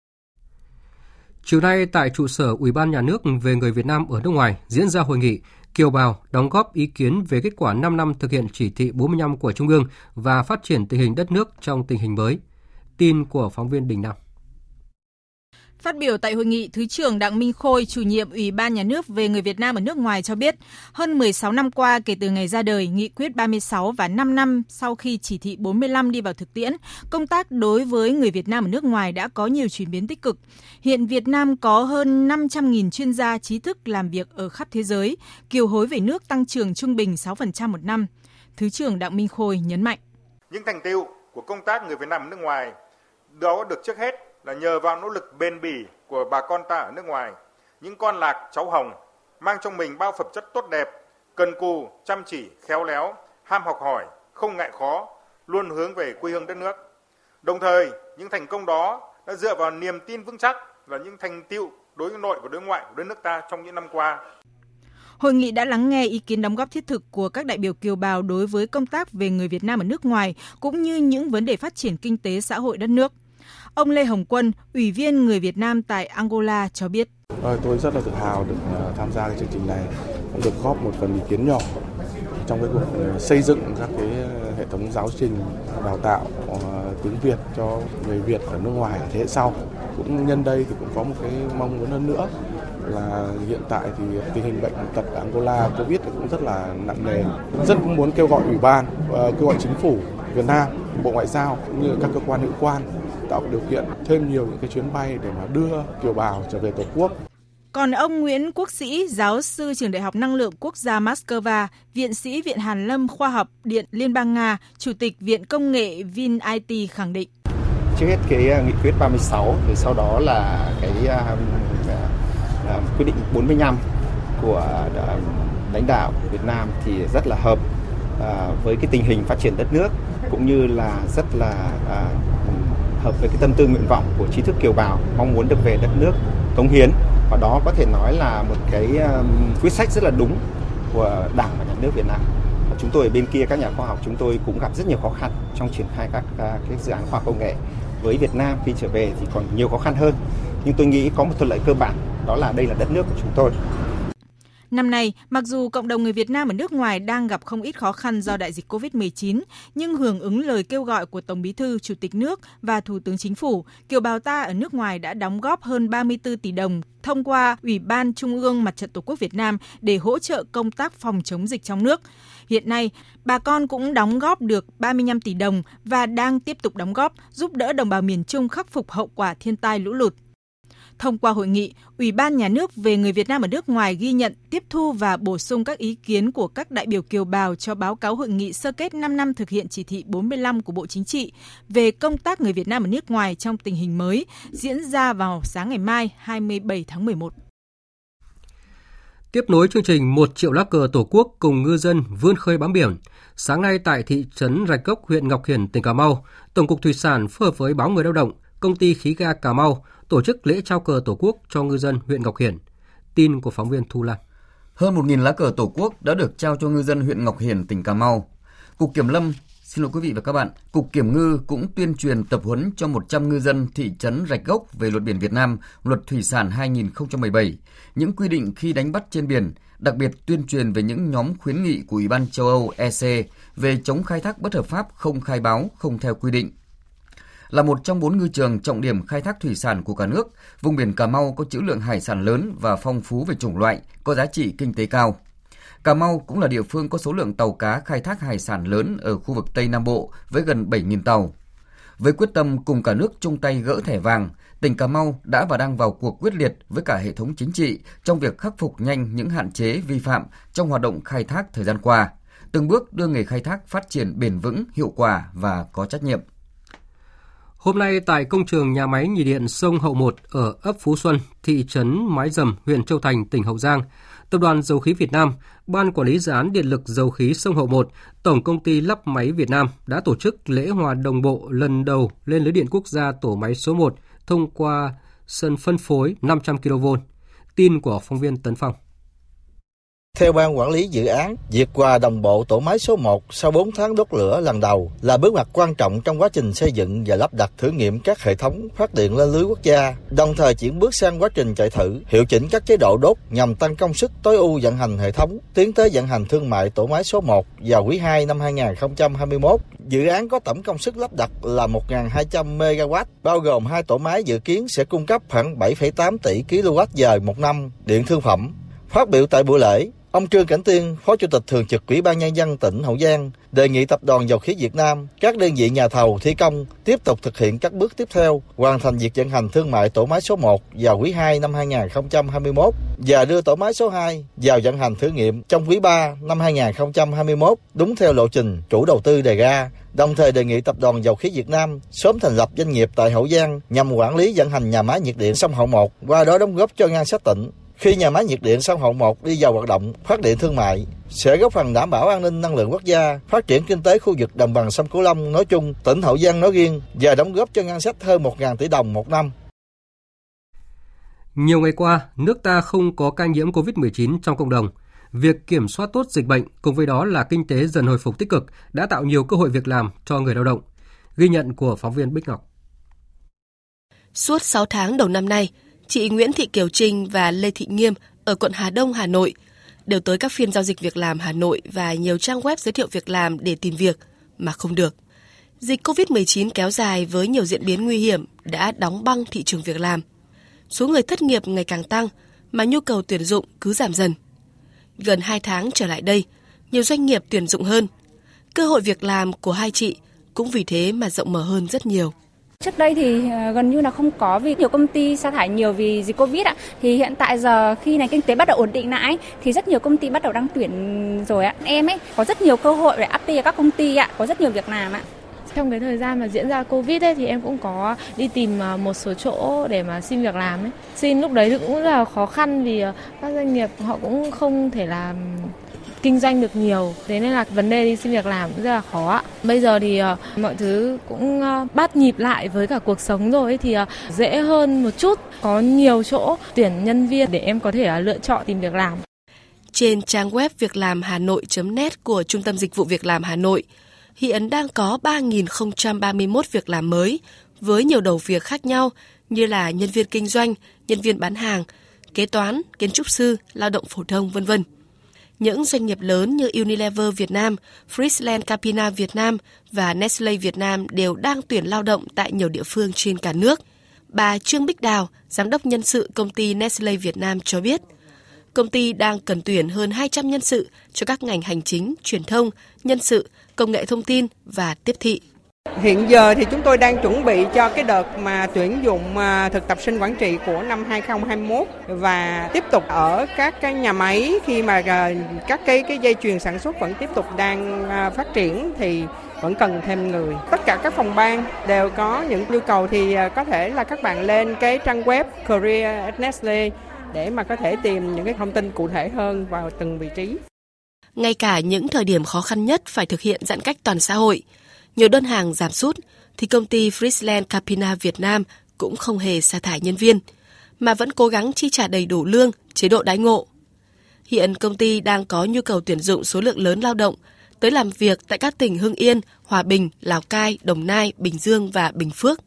[SPEAKER 1] Chiều nay tại trụ sở Ủy ban Nhà nước về người Việt Nam ở nước ngoài diễn ra hội nghị kiều bào đóng góp ý kiến về kết quả 5 năm thực hiện chỉ thị 45 của Trung ương và phát triển tình hình đất nước trong tình hình mới. Tin của phóng viên Đình Nam.
[SPEAKER 20] Phát biểu tại hội nghị, Thứ trưởng Đặng Minh Khôi, chủ nhiệm Ủy ban Nhà nước về người Việt Nam ở nước ngoài cho biết, hơn 16 năm qua kể từ ngày ra đời Nghị quyết 36 và 5 năm sau khi chỉ thị 45 đi vào thực tiễn, công tác đối với người Việt Nam ở nước ngoài đã có nhiều chuyển biến tích cực. Hiện Việt Nam có hơn 500.000 chuyên gia trí thức làm việc ở khắp thế giới, kiều hối về nước tăng trưởng trung bình 6% một năm. Thứ trưởng Đặng Minh Khôi nhấn mạnh.
[SPEAKER 21] Những thành tựu của công tác người Việt Nam ở nước ngoài đó được trước hết là nhờ vào nỗ lực bền bỉ của bà con ta ở nước ngoài, những con lạc cháu hồng mang trong mình bao phẩm chất tốt đẹp, cần cù, chăm chỉ, khéo léo, ham học hỏi, không ngại khó, luôn hướng về quê hương đất nước. Đồng thời, những thành công đó đã dựa vào niềm tin vững chắc và những thành tựu đối nội và đối ngoại của đất nước ta trong những năm qua.
[SPEAKER 20] Hội nghị đã lắng nghe ý kiến đóng góp thiết thực của các đại biểu kiều bào đối với công tác về người Việt Nam ở nước ngoài cũng như những vấn đề phát triển kinh tế xã hội đất nước. Ông Lê Hồng Quân, Ủy viên người Việt Nam tại Angola cho biết.
[SPEAKER 22] Ờ, tôi rất là tự hào được ờ, tham gia cái chương trình này, cũng được góp một phần ý kiến nhỏ trong cái cuộc ờ, xây dựng các cái hệ thống giáo trình đào tạo tiếng Việt cho người Việt ở nước ngoài thế hệ sau. Cũng nhân đây thì cũng có một cái mong muốn hơn nữa là hiện tại thì tình hình bệnh tật ở Angola Covid cũng rất là nặng nề. Rất muốn kêu gọi ủy ban, kêu gọi chính phủ Việt Nam, Bộ Ngoại giao cũng như các cơ quan hữu quan tạo điều kiện thêm nhiều những cái chuyến bay để mà đưa kiều bào trở về Tổ quốc.
[SPEAKER 20] Còn ông Nguyễn Quốc Sĩ, giáo sư trường Đại học Năng lượng Quốc gia Moscow, viện sĩ Viện Hàn Lâm Khoa học Điện Liên bang Nga, Chủ tịch Viện Công nghệ Vin IT khẳng định.
[SPEAKER 23] Trước hết cái à, nghị quyết 36, thì sau đó là cái uh, uh, quyết định 45 của uh, lãnh đạo Việt Nam thì rất là hợp uh, với cái tình hình phát triển đất nước cũng như là rất là uh, hợp với cái tâm tư nguyện vọng của trí thức kiều bào mong muốn được về đất nước cống hiến và đó có thể nói là một cái um, quyết sách rất là đúng của Đảng và Nhà nước Việt Nam. Chúng tôi ở bên kia, các nhà khoa học chúng tôi cũng gặp rất nhiều khó khăn trong triển khai các à, cái dự án khoa học công nghệ. Với Việt Nam khi trở về thì còn nhiều khó khăn hơn. Nhưng tôi nghĩ có một thuận lợi cơ bản, đó là đây là đất nước của chúng tôi.
[SPEAKER 20] Năm nay, mặc dù cộng đồng người Việt Nam ở nước ngoài đang gặp không ít khó khăn do đại dịch COVID-19, nhưng hưởng ứng lời kêu gọi của Tổng Bí thư, Chủ tịch nước và Thủ tướng Chính phủ, kiều bào ta ở nước ngoài đã đóng góp hơn 34 tỷ đồng thông qua Ủy ban Trung ương Mặt trận Tổ quốc Việt Nam để hỗ trợ công tác phòng chống dịch trong nước. Hiện nay, bà con cũng đóng góp được 35 tỷ đồng và đang tiếp tục đóng góp giúp đỡ đồng bào miền Trung khắc phục hậu quả thiên tai lũ lụt. Thông qua hội nghị, Ủy ban Nhà nước về người Việt Nam ở nước ngoài ghi nhận, tiếp thu và bổ sung các ý kiến của các đại biểu kiều bào cho báo cáo hội nghị sơ kết 5 năm thực hiện chỉ thị 45 của Bộ Chính trị về công tác người Việt Nam ở nước ngoài trong tình hình mới diễn ra vào sáng ngày mai 27 tháng 11.
[SPEAKER 1] Tiếp nối chương trình một triệu lá cờ Tổ quốc cùng ngư dân vươn khơi bám biển, sáng nay tại thị trấn Rạch Gốc, huyện Ngọc Hiển, tỉnh Cà Mau, Tổng cục Thủy sản phối hợp với báo Người lao động, công ty khí ga Cà Mau tổ chức lễ trao cờ Tổ quốc cho ngư dân huyện Ngọc Hiển. Tin của phóng viên Thu Lan.
[SPEAKER 12] Hơn 1.000 lá cờ Tổ quốc đã được trao cho ngư dân huyện Ngọc Hiển, tỉnh Cà Mau. Cục Kiểm lâm Xin lỗi quý vị và các bạn, Cục Kiểm ngư cũng tuyên truyền tập huấn cho 100 ngư dân thị trấn Rạch Gốc về luật biển Việt Nam, luật thủy sản 2017, những quy định khi đánh bắt trên biển, đặc biệt tuyên truyền về những nhóm khuyến nghị của Ủy ban châu Âu EC về chống khai thác bất hợp pháp không khai báo, không theo quy định. Là một trong bốn ngư trường trọng điểm khai thác thủy sản của cả nước, vùng biển Cà Mau có trữ lượng hải sản lớn và phong phú về chủng loại, có giá trị kinh tế cao. Cà Mau cũng là địa phương có số lượng tàu cá khai thác hải sản lớn ở khu vực Tây Nam Bộ với gần 7.000 tàu. Với quyết tâm cùng cả nước chung tay gỡ thẻ vàng, tỉnh Cà Mau đã và đang vào cuộc quyết liệt với cả hệ thống chính trị trong việc khắc phục nhanh những hạn chế vi phạm trong hoạt động khai thác thời gian qua, từng bước đưa nghề khai thác phát triển bền vững, hiệu quả và có trách nhiệm.
[SPEAKER 1] Hôm nay tại công trường nhà máy nhiệt điện sông Hậu 1 ở ấp Phú Xuân, thị trấn Mái Dầm, huyện Châu Thành, tỉnh Hậu Giang, Tập đoàn Dầu khí Việt Nam, Ban Quản lý Dự án Điện lực Dầu khí sông Hậu 1, Tổng công ty lắp máy Việt Nam đã tổ chức lễ hòa đồng bộ lần đầu lên lưới điện quốc gia tổ máy số 1 thông qua sân phân phối 500 kV. Tin của phóng viên Tấn Phong.
[SPEAKER 24] Theo ban quản lý dự án, việc hòa đồng bộ tổ máy số 1 sau 4 tháng đốt lửa lần đầu là bước ngoặt quan trọng trong quá trình xây dựng và lắp đặt thử nghiệm các hệ thống phát điện lên lưới quốc gia, đồng thời chuyển bước sang quá trình chạy thử, hiệu chỉnh các chế độ đốt nhằm tăng công suất tối ưu vận hành hệ thống, tiến tới vận hành thương mại tổ máy số 1 vào quý 2 năm 2021. Dự án có tổng công suất lắp đặt là 1.200 MW, bao gồm hai tổ máy dự kiến sẽ cung cấp khoảng 7,8 tỷ kWh một năm điện thương phẩm. Phát biểu tại buổi lễ, Ông Trương Cảnh Tiên, Phó Chủ tịch Thường trực Ủy ban Nhân dân tỉnh Hậu Giang, đề nghị Tập đoàn Dầu khí Việt Nam, các đơn vị nhà thầu thi công tiếp tục thực hiện các bước tiếp theo, hoàn thành việc vận hành thương mại tổ máy số 1 vào quý 2 năm 2021 và đưa tổ máy số 2 vào vận hành thử nghiệm trong quý 3 năm 2021 đúng theo lộ trình chủ đầu tư đề ra đồng thời đề nghị Tập đoàn Dầu khí Việt Nam sớm thành lập doanh nghiệp tại Hậu Giang nhằm quản lý vận hành nhà máy nhiệt điện sông Hậu 1, qua đó đóng góp cho ngân sách tỉnh. Khi nhà máy nhiệt điện sông Hậu 1 đi vào hoạt động, phát điện thương mại sẽ góp phần đảm bảo an ninh năng lượng quốc gia, phát triển kinh tế khu vực đồng bằng sông Cửu Long nói chung, tỉnh Hậu Giang nói riêng và đóng góp cho ngân sách hơn 1.000 tỷ đồng một năm.
[SPEAKER 1] Nhiều ngày qua, nước ta không có ca nhiễm COVID-19 trong cộng đồng. Việc kiểm soát tốt dịch bệnh cùng với đó là kinh tế dần hồi phục tích cực đã tạo nhiều cơ hội việc làm cho người lao động. Ghi nhận của phóng viên Bích Ngọc.
[SPEAKER 25] Suốt 6 tháng đầu năm nay, chị Nguyễn Thị Kiều Trinh và Lê Thị Nghiêm ở quận Hà Đông, Hà Nội đều tới các phiên giao dịch việc làm Hà Nội và nhiều trang web giới thiệu việc làm để tìm việc mà không được. Dịch COVID-19 kéo dài với nhiều diễn biến nguy hiểm đã đóng băng thị trường việc làm. Số người thất nghiệp ngày càng tăng mà nhu cầu tuyển dụng cứ giảm dần. Gần 2 tháng trở lại đây, nhiều doanh nghiệp tuyển dụng hơn. Cơ hội việc làm của hai chị cũng vì thế mà rộng mở hơn rất nhiều.
[SPEAKER 26] Trước đây thì ờ, gần như là không có vì nhiều công ty sa thải nhiều vì dịch Covid ạ. Thì hiện tại giờ khi này kinh tế bắt đầu ổn định lại thì rất nhiều công ty bắt đầu đang tuyển rồi ạ. Em ấy có rất nhiều cơ hội để apply các công ty ạ, có rất nhiều việc làm ạ.
[SPEAKER 27] Trong cái thời gian mà diễn ra Covid ấy thì em cũng có đi tìm ờ, một số chỗ để mà xin việc làm ấy. Xin lúc đấy thì cũng là khó khăn vì ờ, các doanh nghiệp họ cũng không thể làm kinh doanh được nhiều thế nên là vấn đề đi xin việc làm cũng rất là khó bây giờ thì ờ, mọi thứ cũng ờ, bắt nhịp lại với cả cuộc sống rồi thì ờ, dễ hơn một chút. Có nhiều chỗ tuyển nhân viên để em có thể lựa chọn tìm việc làm.
[SPEAKER 25] Trên trang web việc làm hà nội.net của Trung tâm Dịch vụ Việc làm Hà Nội, hiện đang có 3.031 việc làm mới với nhiều đầu việc khác nhau như là nhân viên kinh doanh, nhân viên bán hàng, kế toán, kiến trúc sư, lao động phổ thông, vân vân những doanh nghiệp lớn như Unilever Việt Nam, Friesland Capina Việt Nam và Nestle Việt Nam đều đang tuyển lao động tại nhiều địa phương trên cả nước. Bà Trương Bích Đào, giám đốc nhân sự công ty Nestle Việt Nam cho biết, công ty đang cần tuyển hơn 200 nhân sự cho các ngành hành chính, truyền thông, nhân sự, công nghệ thông tin và tiếp thị.
[SPEAKER 28] Hiện giờ thì chúng tôi đang chuẩn bị cho cái đợt mà tuyển dụng à, thực tập sinh quản trị của năm 2021 và tiếp tục ở các cái nhà máy khi mà à, các cái cái dây chuyền sản xuất vẫn tiếp tục đang à, phát triển thì vẫn cần thêm người. Tất cả các phòng ban đều có những nhu cầu thì có thể là các bạn lên cái trang web Career Nestle để mà có thể tìm những cái thông tin cụ thể hơn vào từng vị trí.
[SPEAKER 25] Ngay cả những thời điểm khó khăn nhất phải thực hiện giãn cách toàn xã hội, nhiều đơn hàng giảm sút thì công ty Friesland Capina Việt Nam cũng không hề sa thải nhân viên, mà vẫn cố gắng chi trả đầy đủ lương, chế độ đãi ngộ. Hiện công ty đang có nhu cầu tuyển dụng số lượng lớn lao động, tới làm việc tại các tỉnh Hưng Yên, Hòa Bình, Lào Cai, Đồng Nai, Bình Dương và Bình Phước.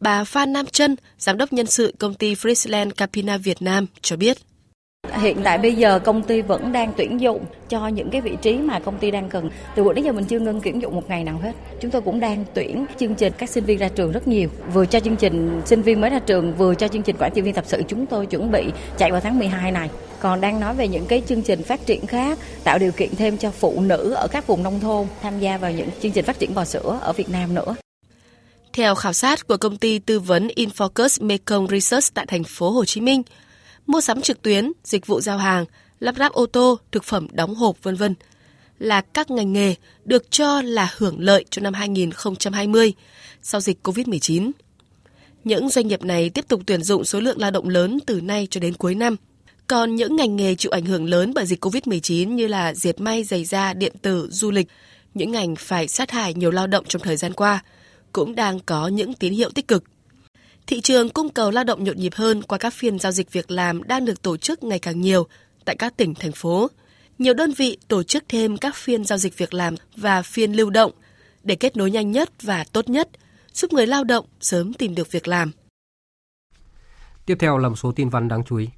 [SPEAKER 25] Bà Phan Nam Trân, giám đốc nhân sự công ty Friesland Capina Việt Nam cho biết.
[SPEAKER 29] Hiện tại bây giờ công ty vẫn đang tuyển dụng cho những cái vị trí mà công ty đang cần. Từ buổi đến giờ mình chưa ngưng tuyển dụng một ngày nào hết. Chúng tôi cũng đang tuyển chương trình các sinh viên ra trường rất nhiều. Vừa cho chương trình sinh viên mới ra trường, vừa cho chương trình quản trị viên tập sự chúng tôi chuẩn bị chạy vào tháng 12 này. Còn đang nói về những cái chương trình phát triển khác, tạo điều kiện thêm cho phụ nữ ở các vùng nông thôn tham gia vào những chương trình phát triển bò sữa ở Việt Nam nữa.
[SPEAKER 25] Theo khảo sát của công ty tư vấn Infocus Mekong Research tại thành phố Hồ Chí Minh, mua sắm trực tuyến, dịch vụ giao hàng, lắp ráp ô tô, thực phẩm đóng hộp vân vân là các ngành nghề được cho là hưởng lợi cho năm 2020 sau dịch COVID-19. Những doanh nghiệp này tiếp tục tuyển dụng số lượng lao động lớn từ nay cho đến cuối năm. Còn những ngành nghề chịu ảnh hưởng lớn bởi dịch COVID-19 như là diệt may, giày da, điện tử, du lịch, những ngành phải sát hại nhiều lao động trong thời gian qua, cũng đang có những tín hiệu tích cực. Thị trường cung cầu lao động nhộn nhịp hơn qua các phiên giao dịch việc làm đang được tổ chức ngày càng nhiều tại các tỉnh, thành phố. Nhiều đơn vị tổ chức thêm các phiên giao dịch việc làm và phiên lưu động để kết nối nhanh nhất và tốt nhất, giúp người lao động sớm tìm được việc làm.
[SPEAKER 1] Tiếp theo là một số tin văn đáng chú ý.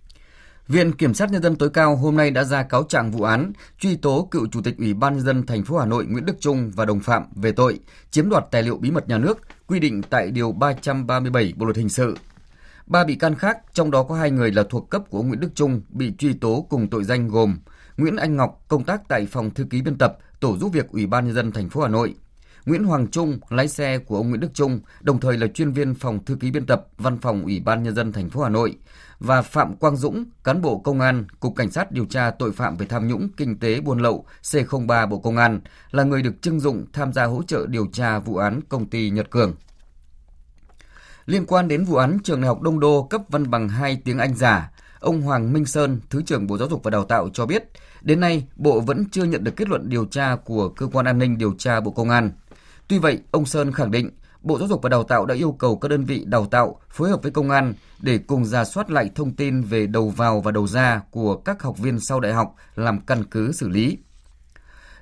[SPEAKER 12] Viện Kiểm sát nhân dân tối cao hôm nay đã ra cáo trạng vụ án truy tố cựu chủ tịch Ủy ban nhân dân thành phố Hà Nội Nguyễn Đức Trung và đồng phạm về tội chiếm đoạt tài liệu bí mật nhà nước quy định tại điều 337 Bộ luật hình sự. Ba bị can khác, trong đó có hai người là thuộc cấp của Nguyễn Đức Trung bị truy tố cùng tội danh gồm Nguyễn Anh Ngọc công tác tại phòng thư ký biên tập tổ giúp việc Ủy ban nhân dân thành phố Hà Nội, Nguyễn Hoàng Trung, lái xe của ông Nguyễn Đức Trung, đồng thời là chuyên viên phòng thư ký biên tập Văn phòng Ủy ban nhân dân thành phố Hà Nội và Phạm Quang Dũng, cán bộ công an, Cục Cảnh sát điều tra tội phạm về tham nhũng kinh tế buôn lậu C03 Bộ Công an, là người được trưng dụng tham gia hỗ trợ điều tra vụ án công ty Nhật Cường. Liên quan đến vụ án trường đại học Đông Đô cấp văn bằng 2 tiếng Anh giả, ông Hoàng Minh Sơn, Thứ trưởng Bộ Giáo dục và Đào tạo cho biết, đến nay Bộ vẫn chưa nhận được kết luận điều tra của Cơ quan An ninh điều tra Bộ Công an. Tuy vậy, ông Sơn khẳng định Bộ Giáo dục và Đào tạo đã yêu cầu các đơn vị đào tạo phối hợp với công an để cùng ra soát lại thông tin về đầu vào và đầu ra của các học viên sau đại học làm căn cứ xử lý.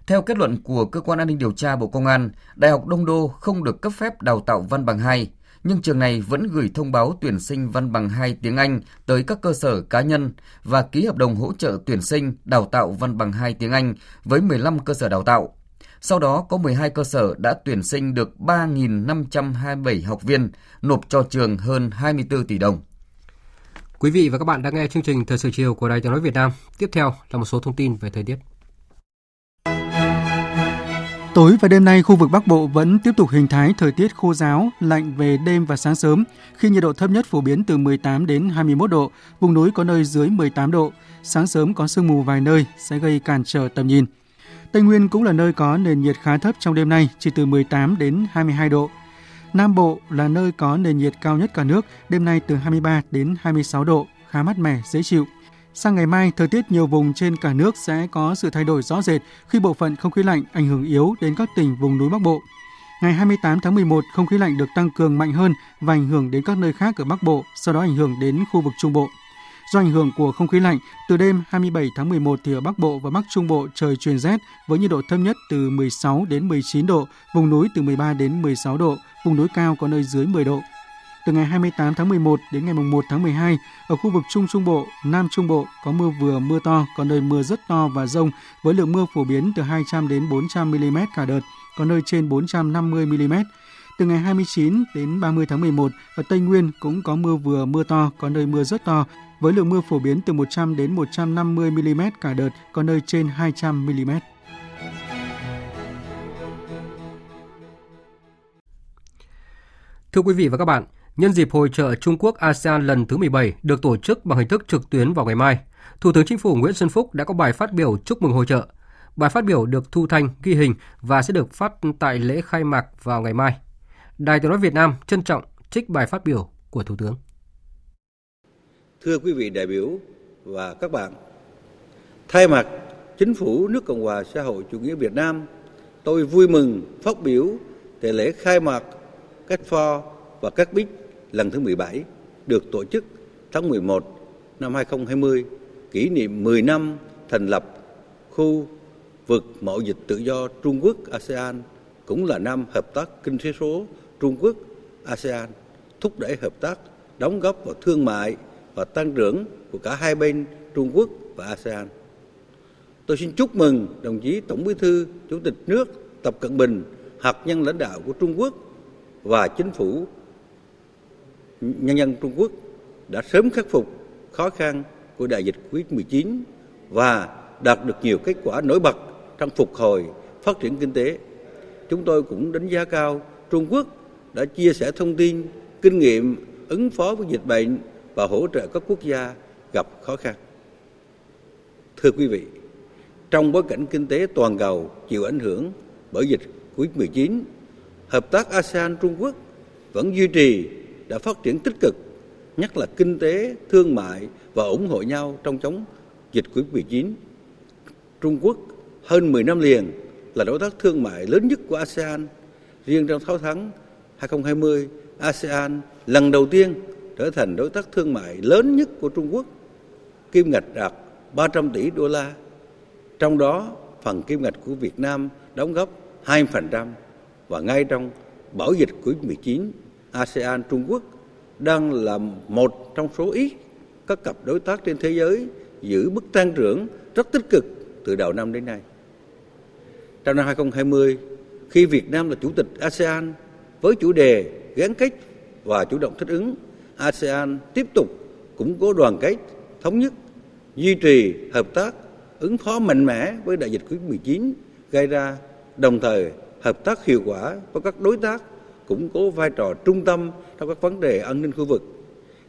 [SPEAKER 12] Theo kết luận của Cơ quan An ninh điều tra Bộ Công an, Đại học Đông Đô không được cấp phép đào tạo văn bằng 2, nhưng trường này vẫn gửi thông báo tuyển sinh văn bằng 2 tiếng Anh tới các cơ sở cá nhân và ký hợp đồng hỗ trợ tuyển sinh đào tạo văn bằng 2 tiếng Anh với 15 cơ sở đào tạo. Sau đó có 12 cơ sở đã tuyển sinh được 3.527 học viên, nộp cho trường hơn 24 tỷ đồng.
[SPEAKER 1] Quý vị và các bạn đang nghe chương trình Thời sự chiều của Đài Tiếng nói Việt Nam. Tiếp theo là một số thông tin về thời tiết.
[SPEAKER 30] Tối và đêm nay, khu vực Bắc Bộ vẫn tiếp tục hình thái thời tiết khô giáo, lạnh về đêm và sáng sớm, khi nhiệt độ thấp nhất phổ biến từ 18 đến 21 độ, vùng núi có nơi dưới 18 độ. Sáng sớm có sương mù vài nơi sẽ gây cản trở tầm nhìn. Tây Nguyên cũng là nơi có nền nhiệt khá thấp trong đêm nay, chỉ từ 18 đến 22 độ. Nam Bộ là nơi có nền nhiệt cao nhất cả nước, đêm nay từ 23 đến 26 độ, khá mát mẻ, dễ chịu. Sang ngày mai, thời tiết nhiều vùng trên cả nước sẽ có sự thay đổi rõ rệt khi bộ phận không khí lạnh ảnh hưởng yếu đến các tỉnh vùng núi Bắc Bộ. Ngày 28 tháng 11, không khí lạnh được tăng cường mạnh hơn và ảnh hưởng đến các nơi khác ở Bắc Bộ, sau đó ảnh hưởng đến khu vực Trung Bộ. Do ảnh hưởng của không khí lạnh, từ đêm 27 tháng 11 thì ở Bắc Bộ và Bắc Trung Bộ trời chuyển rét với nhiệt độ thấp nhất từ 16 đến 19 độ, vùng núi từ 13 đến 16 độ, vùng núi cao có nơi dưới 10 độ. Từ ngày 28 tháng 11 đến ngày 1 tháng 12, ở khu vực Trung Trung Bộ, Nam Trung Bộ có mưa vừa mưa to, có nơi mưa rất to và rông với lượng mưa phổ biến từ 200 đến 400 mm cả đợt, có nơi trên 450 mm. Từ ngày 29 đến 30 tháng 11, ở Tây Nguyên cũng có mưa vừa mưa to, có nơi mưa rất to, với lượng mưa phổ biến từ 100 đến 150 mm cả đợt, có nơi trên 200 mm.
[SPEAKER 1] Thưa quý vị và các bạn, nhân dịp hội trợ Trung Quốc ASEAN lần thứ 17 được tổ chức bằng hình thức trực tuyến vào ngày mai, Thủ tướng Chính phủ Nguyễn Xuân Phúc đã có bài phát biểu chúc mừng hội trợ. Bài phát biểu được thu thanh, ghi hình và sẽ được phát tại lễ khai mạc vào ngày mai. Đài Tiếng nói Việt Nam trân trọng trích bài phát biểu của Thủ tướng.
[SPEAKER 4] Thưa quý vị đại biểu và các bạn, thay mặt Chính phủ nước Cộng hòa xã hội chủ nghĩa Việt Nam, tôi vui mừng phát biểu tại lễ khai mạc các pho và các bích lần thứ 17 được tổ chức tháng 11 năm 2020, kỷ niệm 10 năm thành lập khu vực mậu dịch tự do Trung Quốc ASEAN cũng là năm hợp tác kinh tế số Trung Quốc ASEAN thúc đẩy hợp tác đóng góp vào thương mại và tăng trưởng của cả hai bên Trung Quốc và ASEAN. Tôi xin chúc mừng đồng chí Tổng Bí thư Chủ tịch nước Tập Cận Bình, hạt nhân lãnh đạo của Trung Quốc và chính phủ nhân dân Trung Quốc đã sớm khắc phục khó khăn của đại dịch Covid-19 và đạt được nhiều kết quả nổi bật trong phục hồi phát triển kinh tế. Chúng tôi cũng đánh giá cao Trung Quốc đã chia sẻ thông tin, kinh nghiệm ứng phó với dịch bệnh và hỗ trợ các quốc gia gặp khó khăn. Thưa quý vị, trong bối cảnh kinh tế toàn cầu chịu ảnh hưởng bởi dịch Covid-19, hợp tác ASEAN Trung Quốc vẫn duy trì đã phát triển tích cực, nhất là kinh tế, thương mại và ủng hộ nhau trong chống dịch Covid-19. Trung Quốc hơn 10 năm liền là đối tác thương mại lớn nhất của ASEAN. Riêng trong 6 tháng 2020, ASEAN lần đầu tiên trở thành đối tác thương mại lớn nhất của Trung Quốc, kim ngạch đạt 300 tỷ đô la. Trong đó, phần kim ngạch của Việt Nam đóng góp 2% và ngay trong bão dịch Covid-19, ASEAN Trung Quốc đang là một trong số ít các cặp đối tác trên thế giới giữ mức tăng trưởng rất tích cực từ đầu năm đến nay. Trong năm 2020, khi Việt Nam là chủ tịch ASEAN với chủ đề gắn kết và chủ động thích ứng, ASEAN tiếp tục củng cố đoàn kết, thống nhất, duy trì hợp tác, ứng phó mạnh mẽ với đại dịch Covid-19 gây ra, đồng thời hợp tác hiệu quả với các đối tác, củng cố vai trò trung tâm trong các vấn đề an ninh khu vực,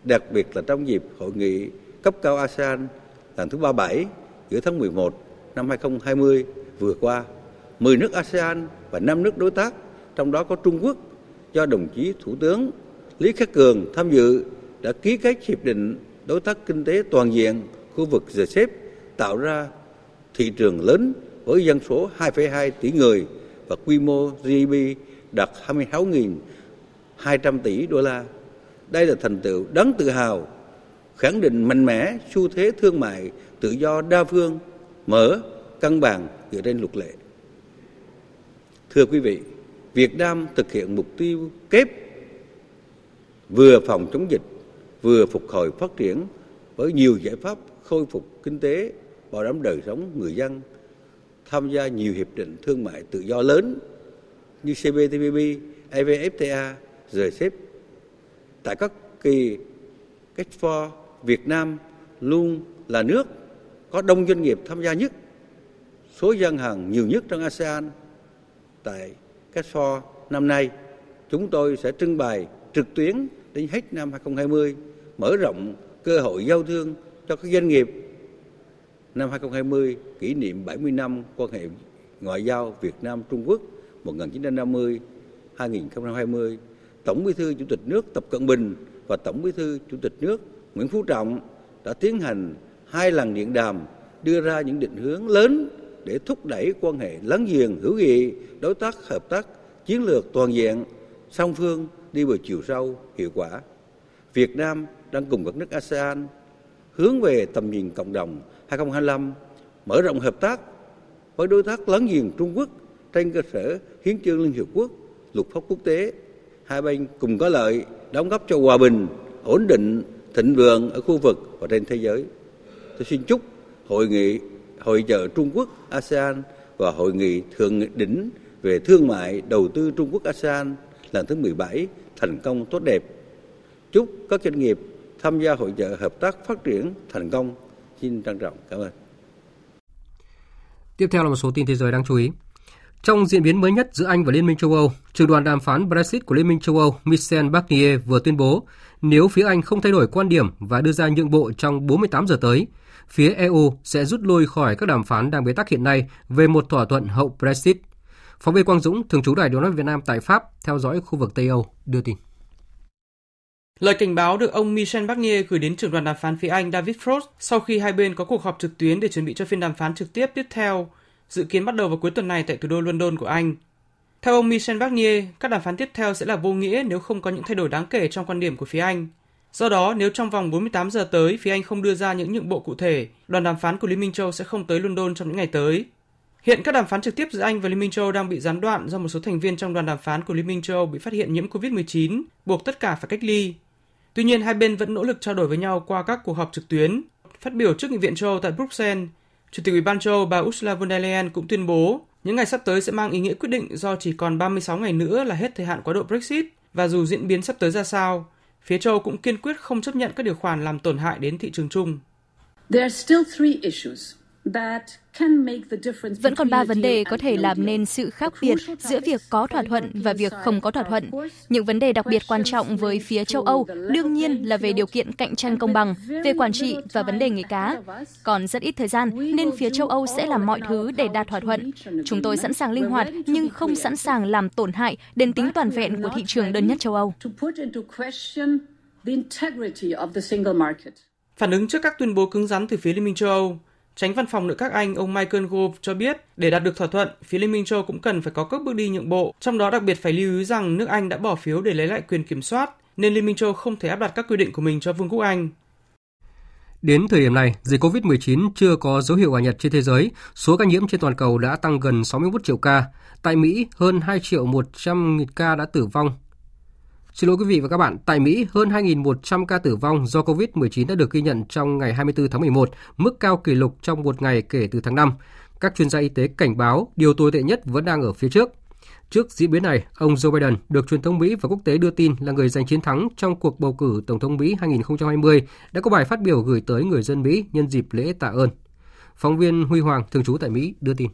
[SPEAKER 4] đặc biệt là trong dịp hội nghị cấp cao ASEAN lần thứ 37 giữa tháng 11 năm 2020 vừa qua. 10 nước ASEAN và 5 nước đối tác, trong đó có Trung Quốc, do đồng chí Thủ tướng Lý Khắc Cường tham dự đã ký kết hiệp định đối tác kinh tế toàn diện khu vực RCEP tạo ra thị trường lớn với dân số 2,2 tỷ người và quy mô GDP đạt 26.200 tỷ đô la. Đây là thành tựu đáng tự hào, khẳng định mạnh mẽ xu thế thương mại tự do đa phương, mở, cân bằng dựa trên luật lệ. Thưa quý vị, Việt Nam thực hiện mục tiêu kép vừa phòng chống dịch, vừa phục hồi phát triển với nhiều giải pháp khôi phục kinh tế, bảo đảm đời sống người dân, tham gia nhiều hiệp định thương mại tự do lớn như CPTPP, EVFTA, RCEP. Tại các kỳ Expo, Việt Nam luôn là nước có đông doanh nghiệp tham gia nhất, số gian hàng nhiều nhất trong ASEAN. Tại Expo năm nay, chúng tôi sẽ trưng bày trực tuyến đến hết năm 2020, mở rộng cơ hội giao thương cho các doanh nghiệp. Năm 2020 kỷ niệm 70 năm quan hệ ngoại giao Việt Nam Trung Quốc 1950 2020, Tổng Bí thư Chủ tịch nước Tập Cận Bình và Tổng Bí thư Chủ tịch nước Nguyễn Phú Trọng đã tiến hành hai lần điện đàm đưa ra những định hướng lớn để thúc đẩy quan hệ láng giềng hữu nghị, đối tác hợp tác chiến lược toàn diện song phương đi vào chiều sâu, hiệu quả. Việt Nam đang cùng các nước ASEAN hướng về tầm nhìn cộng đồng 2025, mở rộng hợp tác với đối tác láng giềng Trung Quốc trên cơ sở hiến chương Liên Hiệp Quốc, luật pháp quốc tế. Hai bên cùng có lợi, đóng góp cho hòa bình, ổn định, thịnh vượng ở khu vực và trên thế giới. Tôi xin chúc hội nghị hội trợ Trung Quốc ASEAN và hội nghị thượng đỉnh về thương mại đầu tư Trung Quốc ASEAN lần thứ 17 thành công tốt đẹp. Chúc các doanh nghiệp tham gia hội trợ hợp tác phát triển thành công. Xin trân trọng cảm ơn.
[SPEAKER 1] Tiếp theo là một số tin thế giới đáng chú ý. Trong diễn biến mới nhất giữa Anh và Liên minh châu Âu, trưởng đoàn đàm phán Brexit của Liên minh châu Âu Michel Barnier vừa tuyên bố nếu phía Anh không thay đổi quan điểm và đưa ra nhượng bộ trong 48 giờ tới, phía EU sẽ rút lui khỏi các đàm phán đang bế tắc hiện nay về một thỏa thuận hậu Brexit. Phóng viên Quang Dũng, thường trú Đài Điều nói Việt Nam tại Pháp, theo dõi khu vực Tây Âu, đưa tin.
[SPEAKER 31] Lời cảnh báo được ông Michel Barnier gửi đến trưởng đoàn đàm phán phía Anh David Frost sau khi hai bên có cuộc họp trực tuyến để chuẩn bị cho phiên đàm phán trực tiếp tiếp theo, dự kiến bắt đầu vào cuối tuần này tại thủ đô London của Anh. Theo ông Michel Barnier, các đàm phán tiếp theo sẽ là vô nghĩa nếu không có những thay đổi đáng kể trong quan điểm của phía Anh. Do đó, nếu trong vòng 48 giờ tới phía Anh không đưa ra những nhượng bộ cụ thể, đoàn đàm phán của Liên minh châu sẽ không tới London trong những ngày tới. Hiện các đàm phán trực tiếp giữa Anh và Liên minh châu đang bị gián đoạn do một số thành viên trong đoàn đàm phán của Liên minh châu bị phát hiện nhiễm COVID-19, buộc tất cả phải cách ly. Tuy nhiên, hai bên vẫn nỗ lực trao đổi với nhau qua các cuộc họp trực tuyến. Phát biểu trước Nghị viện châu tại Bruxelles, Chủ tịch Ủy ban châu bà Ursula von der Leyen cũng tuyên bố những ngày sắp tới sẽ mang ý nghĩa quyết định do chỉ còn 36 ngày nữa là hết thời hạn quá độ Brexit và dù diễn biến sắp tới ra sao, phía châu cũng kiên quyết không chấp nhận các điều khoản làm tổn hại đến thị trường chung.
[SPEAKER 32] There are still three issues
[SPEAKER 33] vẫn còn ba vấn đề có thể làm nên sự khác biệt giữa việc có thỏa thuận và việc không có thỏa thuận. Những vấn đề đặc biệt quan trọng với phía châu Âu đương nhiên là về điều kiện cạnh tranh công bằng, về quản trị và vấn đề nghề cá. Còn rất ít thời gian nên phía châu Âu sẽ làm mọi thứ để đạt thỏa thuận. Chúng tôi sẵn sàng linh hoạt nhưng không sẵn sàng làm tổn hại đến tính toàn vẹn của thị trường đơn nhất châu Âu.
[SPEAKER 31] Phản ứng trước các tuyên bố cứng rắn từ phía Liên minh châu Âu, Tránh văn phòng nội các Anh ông Michael Gove cho biết để đạt được thỏa thuận, phía Liên minh châu cũng cần phải có các bước đi nhượng bộ, trong đó đặc biệt phải lưu ý rằng nước Anh đã bỏ phiếu để lấy lại quyền kiểm soát, nên Liên minh châu không thể áp đặt các quy định của mình cho Vương quốc Anh.
[SPEAKER 1] Đến thời điểm này, dịch COVID-19 chưa có dấu hiệu hòa nhật trên thế giới, số ca nhiễm trên toàn cầu đã tăng gần 61 triệu ca. Tại Mỹ, hơn 2 triệu 100 nghìn ca đã tử vong Xin lỗi quý vị và các bạn, tại Mỹ, hơn 2.100 ca tử vong do COVID-19 đã được ghi nhận trong ngày 24 tháng 11, mức cao kỷ lục trong một ngày kể từ tháng 5. Các chuyên gia y tế cảnh báo điều tồi tệ nhất vẫn đang ở phía trước. Trước diễn biến này, ông Joe Biden được truyền thông Mỹ và quốc tế đưa tin là người giành chiến thắng trong cuộc bầu cử Tổng thống Mỹ 2020 đã có bài phát biểu gửi tới người dân Mỹ nhân dịp lễ tạ ơn. Phóng viên Huy Hoàng, thường trú tại Mỹ, đưa tin.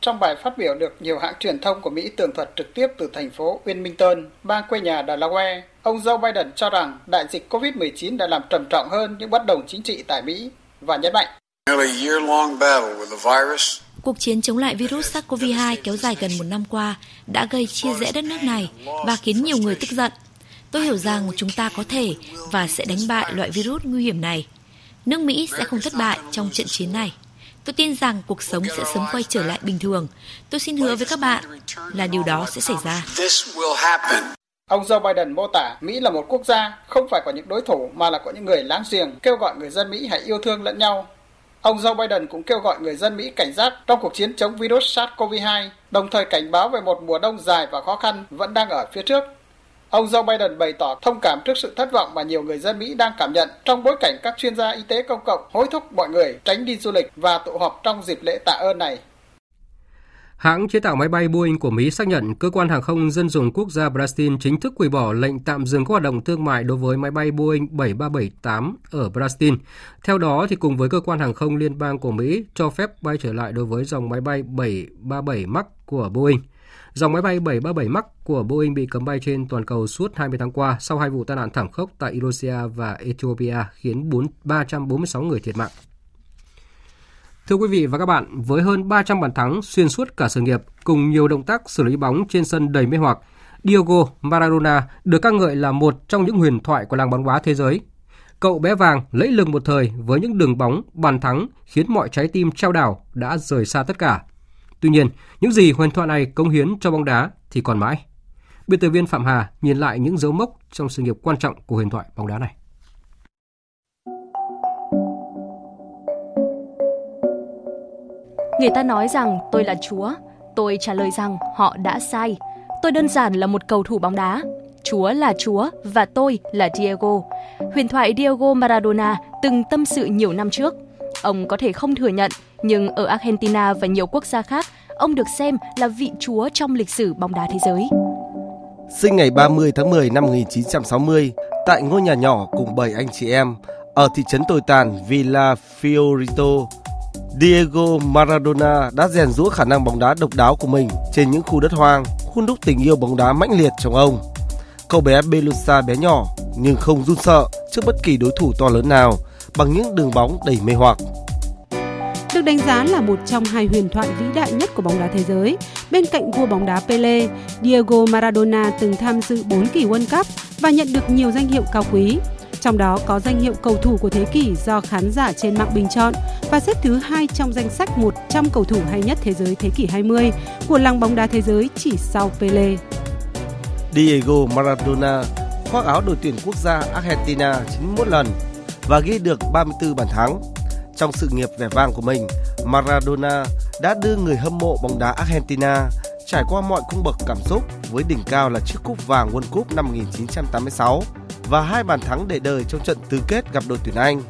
[SPEAKER 34] Trong bài phát biểu được nhiều hãng truyền thông của Mỹ tường thuật trực tiếp từ thành phố Wilmington, bang quê nhà Delaware, ông Joe Biden cho rằng đại dịch COVID-19 đã làm trầm trọng hơn những bất đồng chính trị tại Mỹ và nhấn mạnh.
[SPEAKER 35] Cuộc chiến chống lại virus SARS-CoV-2 kéo dài gần một năm qua đã gây chia rẽ đất nước này và khiến nhiều người tức giận. Tôi hiểu rằng chúng ta có thể và sẽ đánh bại loại virus nguy hiểm này. Nước Mỹ sẽ không thất bại trong trận chiến này. Tôi tin rằng cuộc sống sẽ sớm quay trở lại bình thường. Tôi xin hứa với các bạn là điều đó sẽ xảy ra.
[SPEAKER 34] Ông Joe Biden mô tả Mỹ là một quốc gia không phải có những đối thủ mà là có những người láng giềng, kêu gọi người dân Mỹ hãy yêu thương lẫn nhau. Ông Joe Biden cũng kêu gọi người dân Mỹ cảnh giác trong cuộc chiến chống virus SARS-CoV-2, đồng thời cảnh báo về một mùa đông dài và khó khăn vẫn đang ở phía trước. Ông Joe Biden bày tỏ thông cảm trước sự thất vọng mà nhiều người dân Mỹ đang cảm nhận trong bối cảnh các chuyên gia y tế công cộng hối thúc mọi người tránh đi du lịch và tụ họp trong dịp lễ tạ ơn này.
[SPEAKER 1] Hãng chế tạo máy bay Boeing của Mỹ xác nhận cơ quan hàng không dân dụng quốc gia Brazil chính thức hủy bỏ lệnh tạm dừng các hoạt động thương mại đối với máy bay Boeing 7378 ở Brazil. Theo đó, thì cùng với cơ quan hàng không liên bang của Mỹ cho phép bay trở lại đối với dòng máy bay 737 MAX của Boeing. Dòng máy bay 737 MAX của Boeing bị cấm bay trên toàn cầu suốt 20 tháng qua sau hai vụ tai nạn thảm khốc tại Indonesia và Ethiopia khiến 4, 346 người thiệt mạng. Thưa quý vị và các bạn, với hơn 300 bàn thắng xuyên suốt cả sự nghiệp cùng nhiều động tác xử lý bóng trên sân đầy mê hoặc, Diego Maradona được ca ngợi là một trong những huyền thoại của làng bóng đá thế giới. Cậu bé vàng lẫy lừng một thời với những đường bóng, bàn thắng khiến mọi trái tim trao đảo đã rời xa tất cả. Tuy nhiên, những gì huyền thoại này cống hiến cho bóng đá thì còn mãi. Biên tập viên Phạm Hà nhìn lại những dấu mốc trong sự nghiệp quan trọng của huyền thoại bóng đá này.
[SPEAKER 33] Người ta nói rằng tôi là Chúa, tôi trả lời rằng họ đã sai. Tôi đơn giản là một cầu thủ bóng đá. Chúa là Chúa và tôi là Diego. Huyền thoại Diego Maradona từng tâm sự nhiều năm trước. Ông có thể không thừa nhận nhưng ở Argentina và nhiều quốc gia khác, ông được xem là vị chúa trong lịch sử bóng đá thế giới.
[SPEAKER 36] Sinh ngày 30 tháng 10 năm 1960 tại ngôi nhà nhỏ cùng 7 anh chị em ở thị trấn tồi tàn Villa Fiorito, Diego Maradona đã rèn rũa khả năng bóng đá độc đáo của mình trên những khu đất hoang, hun đúc tình yêu bóng đá mãnh liệt trong ông. Cậu bé Belusa bé nhỏ nhưng không run sợ trước bất kỳ đối thủ to lớn nào bằng những đường bóng đầy mê hoặc
[SPEAKER 37] được đánh giá là một trong hai huyền thoại vĩ đại nhất của bóng đá thế giới. Bên cạnh vua bóng đá Pele, Diego Maradona từng tham dự 4 kỳ World Cup và nhận được nhiều danh hiệu cao quý. Trong đó có danh hiệu cầu thủ của thế kỷ do khán giả trên mạng bình chọn và xếp thứ hai trong danh sách 100 cầu thủ hay nhất thế giới thế kỷ 20 của làng bóng đá thế giới chỉ sau Pele.
[SPEAKER 36] Diego Maradona khoác áo đội tuyển quốc gia Argentina 91 lần và ghi được 34 bàn thắng trong sự nghiệp vẻ vang của mình, Maradona đã đưa người hâm mộ bóng đá Argentina trải qua mọi cung bậc cảm xúc với đỉnh cao là chiếc cúp vàng World Cup năm 1986 và hai bàn thắng để đời trong trận tứ kết gặp đội tuyển Anh.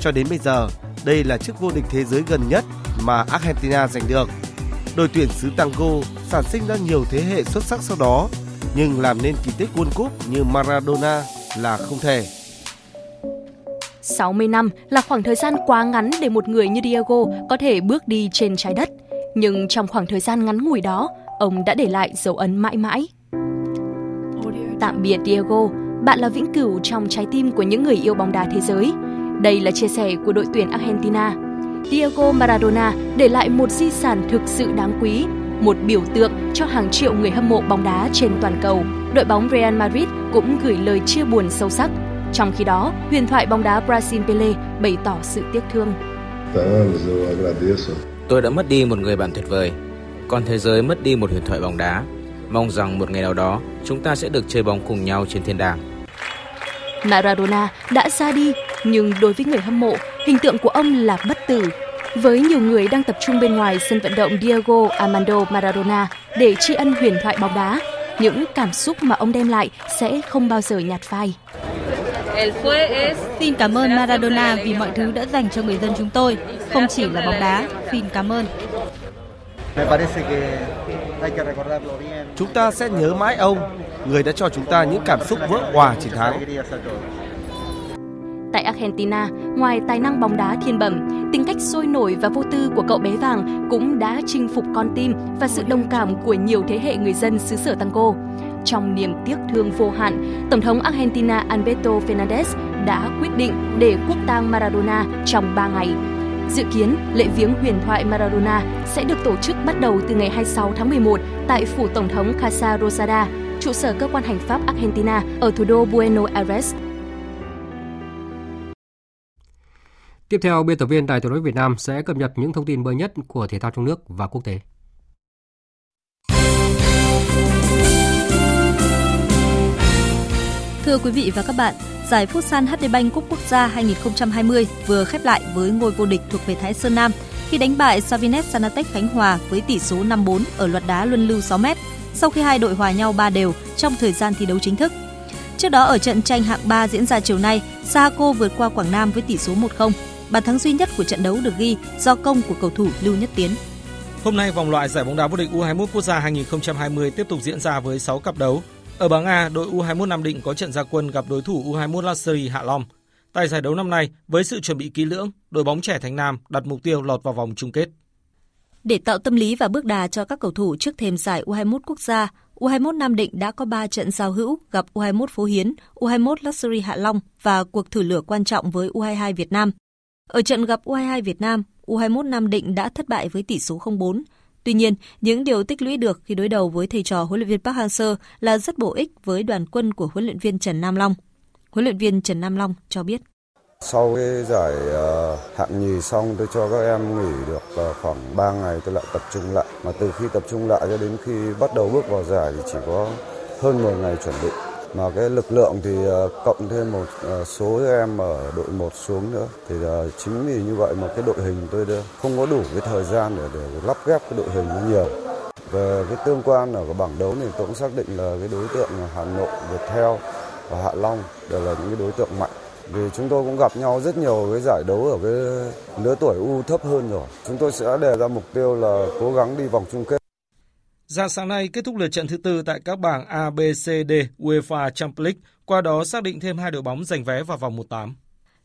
[SPEAKER 36] Cho đến bây giờ, đây là chiếc vô địch thế giới gần nhất mà Argentina giành được. Đội tuyển xứ Tango sản sinh ra nhiều thế hệ xuất sắc sau đó, nhưng làm nên kỳ tích World Cup như Maradona là không thể.
[SPEAKER 33] 60 năm là khoảng thời gian quá ngắn để một người như Diego có thể bước đi trên trái đất. Nhưng trong khoảng thời gian ngắn ngủi đó, ông đã để lại dấu ấn mãi mãi. Tạm biệt Diego, bạn là vĩnh cửu trong trái tim của những người yêu bóng đá thế giới. Đây là chia sẻ của đội tuyển Argentina. Diego Maradona để lại một di sản thực sự đáng quý, một biểu tượng cho hàng triệu người hâm mộ bóng đá trên toàn cầu. Đội bóng Real Madrid cũng gửi lời chia buồn sâu sắc. Trong khi đó, huyền thoại bóng đá Brazil Pele bày tỏ sự tiếc thương.
[SPEAKER 38] Tôi đã mất đi một người bạn tuyệt vời, còn thế giới mất đi một huyền thoại bóng đá. Mong rằng một ngày nào đó chúng ta sẽ được chơi bóng cùng nhau trên thiên đàng.
[SPEAKER 33] Maradona đã ra đi, nhưng đối với người hâm mộ, hình tượng của ông là bất tử. Với nhiều người đang tập trung bên ngoài sân vận động Diego Armando Maradona để tri ân huyền thoại bóng đá, những cảm xúc mà ông đem lại sẽ không bao giờ nhạt phai.
[SPEAKER 39] Xin cảm ơn Maradona vì mọi thứ đã dành cho người dân chúng tôi, không chỉ là bóng đá. Xin cảm ơn.
[SPEAKER 36] Chúng ta sẽ nhớ mãi ông, người đã cho chúng ta những cảm xúc vỡ hòa chiến thắng.
[SPEAKER 33] Tại Argentina, ngoài tài năng bóng đá thiên bẩm, tính cách sôi nổi và vô tư của cậu bé vàng cũng đã chinh phục con tim và sự đồng cảm của nhiều thế hệ người dân xứ sở tango. Trong niềm tiếc thương vô hạn, Tổng thống Argentina Alberto Fernandez đã quyết định để quốc tang Maradona trong 3 ngày. Dự kiến, lễ viếng huyền thoại Maradona sẽ được tổ chức bắt đầu từ ngày 26 tháng 11 tại phủ Tổng thống Casa Rosada, trụ sở cơ quan hành pháp Argentina ở thủ đô Buenos Aires.
[SPEAKER 1] Tiếp theo, biên tập viên Đài tiếng nói Việt Nam sẽ cập nhật những thông tin mới nhất của thể thao trong nước và quốc tế.
[SPEAKER 39] Thưa quý vị và các bạn, giải Futsal HD Bank Cúp Quốc gia 2020 vừa khép lại với ngôi vô địch thuộc về Thái Sơn Nam khi đánh bại Savinet Sanatech Khánh Hòa với tỷ số 5-4 ở loạt đá luân lưu 6 m sau khi hai đội hòa nhau 3 đều trong thời gian thi đấu chính thức. Trước đó ở trận tranh hạng 3 diễn ra chiều nay, Saco vượt qua Quảng Nam với tỷ số 1-0. Bàn thắng duy nhất của trận đấu được ghi do công của cầu thủ Lưu Nhất Tiến.
[SPEAKER 40] Hôm nay vòng loại giải bóng đá vô địch U21 quốc gia 2020 tiếp tục diễn ra với 6 cặp đấu. Ở bảng A, đội U21 Nam Định có trận gia quân gặp đối thủ U21 Luxury Hạ Long. Tại giải đấu năm nay, với sự chuẩn bị kỹ lưỡng, đội bóng trẻ Thành Nam đặt mục tiêu lọt vào vòng chung kết.
[SPEAKER 39] Để tạo tâm lý và bước đà cho các cầu thủ trước thềm giải U21 quốc gia, U21 Nam Định đã có 3 trận giao hữu gặp U21 Phố Hiến, U21 Luxury Hạ Long và cuộc thử lửa quan trọng với U22 Việt Nam. Ở trận gặp U22 Việt Nam, U21 Nam Định đã thất bại với tỷ số 0-4. Tuy nhiên, những điều tích lũy được khi đối đầu với thầy trò huấn luyện viên Park Hang-seo là rất bổ ích với đoàn quân của huấn luyện viên Trần Nam Long. Huấn luyện viên Trần Nam Long cho biết.
[SPEAKER 41] Sau cái giải ờ, hạng nhì xong tôi cho các em nghỉ được ờ, khoảng 3 ngày tôi lại tập trung lại. Mà từ khi tập trung lại cho đến khi bắt đầu bước vào giải thì chỉ có hơn 10 ngày chuẩn bị. Mà cái lực lượng thì ờ, cộng thêm một ờ, số em ở đội 1 xuống nữa. Thì ờ, chính vì như vậy mà cái đội hình tôi không có đủ cái thời gian để, để lắp ghép cái đội hình nó nhiều. Về cái tương quan ở cái bảng đấu thì tôi cũng xác định là cái đối tượng Hà Nội, Viettel và Hạ Long đều là những cái đối tượng mạnh vì chúng tôi cũng gặp nhau rất nhiều cái giải đấu ở cái lứa tuổi U thấp hơn rồi. Chúng tôi sẽ đề ra mục tiêu là cố gắng đi vòng chung kết.
[SPEAKER 40] Dạng sáng nay kết thúc lượt trận thứ tư tại các bảng A, B, C, D UEFA Champions League, qua đó xác định thêm hai đội bóng giành vé vào vòng 1/8.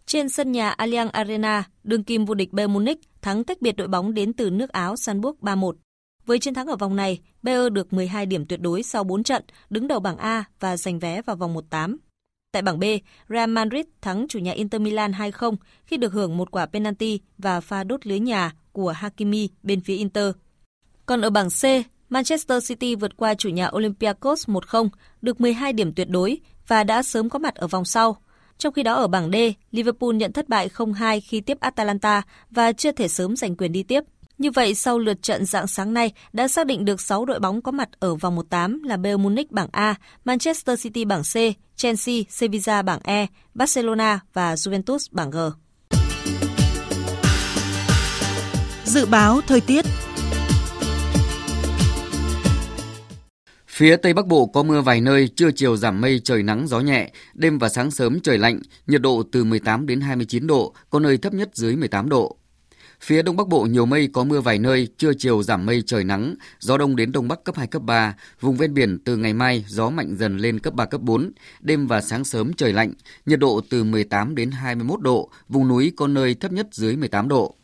[SPEAKER 39] Trên sân nhà Allianz Arena, đương kim vô địch Bayern Munich thắng tách biệt đội bóng đến từ nước Áo Sanburg 3-1. Với chiến thắng ở vòng này, Bayern được 12 điểm tuyệt đối sau 4 trận, đứng đầu bảng A và giành vé vào vòng 1/8. Tại bảng B, Real Madrid thắng chủ nhà Inter Milan 2-0 khi được hưởng một quả penalty và pha đốt lưới nhà của Hakimi bên phía Inter. Còn ở bảng C, Manchester City vượt qua chủ nhà Olympiacos 1-0, được 12 điểm tuyệt đối và đã sớm có mặt ở vòng sau. Trong khi đó ở bảng D, Liverpool nhận thất bại 0-2 khi tiếp Atalanta và chưa thể sớm giành quyền đi tiếp. Như vậy, sau lượt trận dạng sáng nay đã xác định được 6 đội bóng có mặt ở vòng 1/8 là Bayern Munich bảng A, Manchester City bảng C, Chelsea, Sevilla bảng E, Barcelona và Juventus bảng G.
[SPEAKER 42] Dự báo thời tiết
[SPEAKER 12] Phía Tây Bắc Bộ có mưa vài nơi, trưa chiều giảm mây, trời nắng, gió nhẹ, đêm và sáng sớm trời lạnh, nhiệt độ từ 18 đến 29 độ, có nơi thấp nhất dưới 18 độ. Phía Đông Bắc Bộ nhiều mây có mưa vài nơi, trưa chiều giảm mây trời nắng, gió đông đến đông bắc cấp 2 cấp 3, vùng ven biển từ ngày mai gió mạnh dần lên cấp 3 cấp 4, đêm và sáng sớm trời lạnh, nhiệt độ từ 18 đến 21 độ, vùng núi có nơi thấp nhất dưới 18 độ.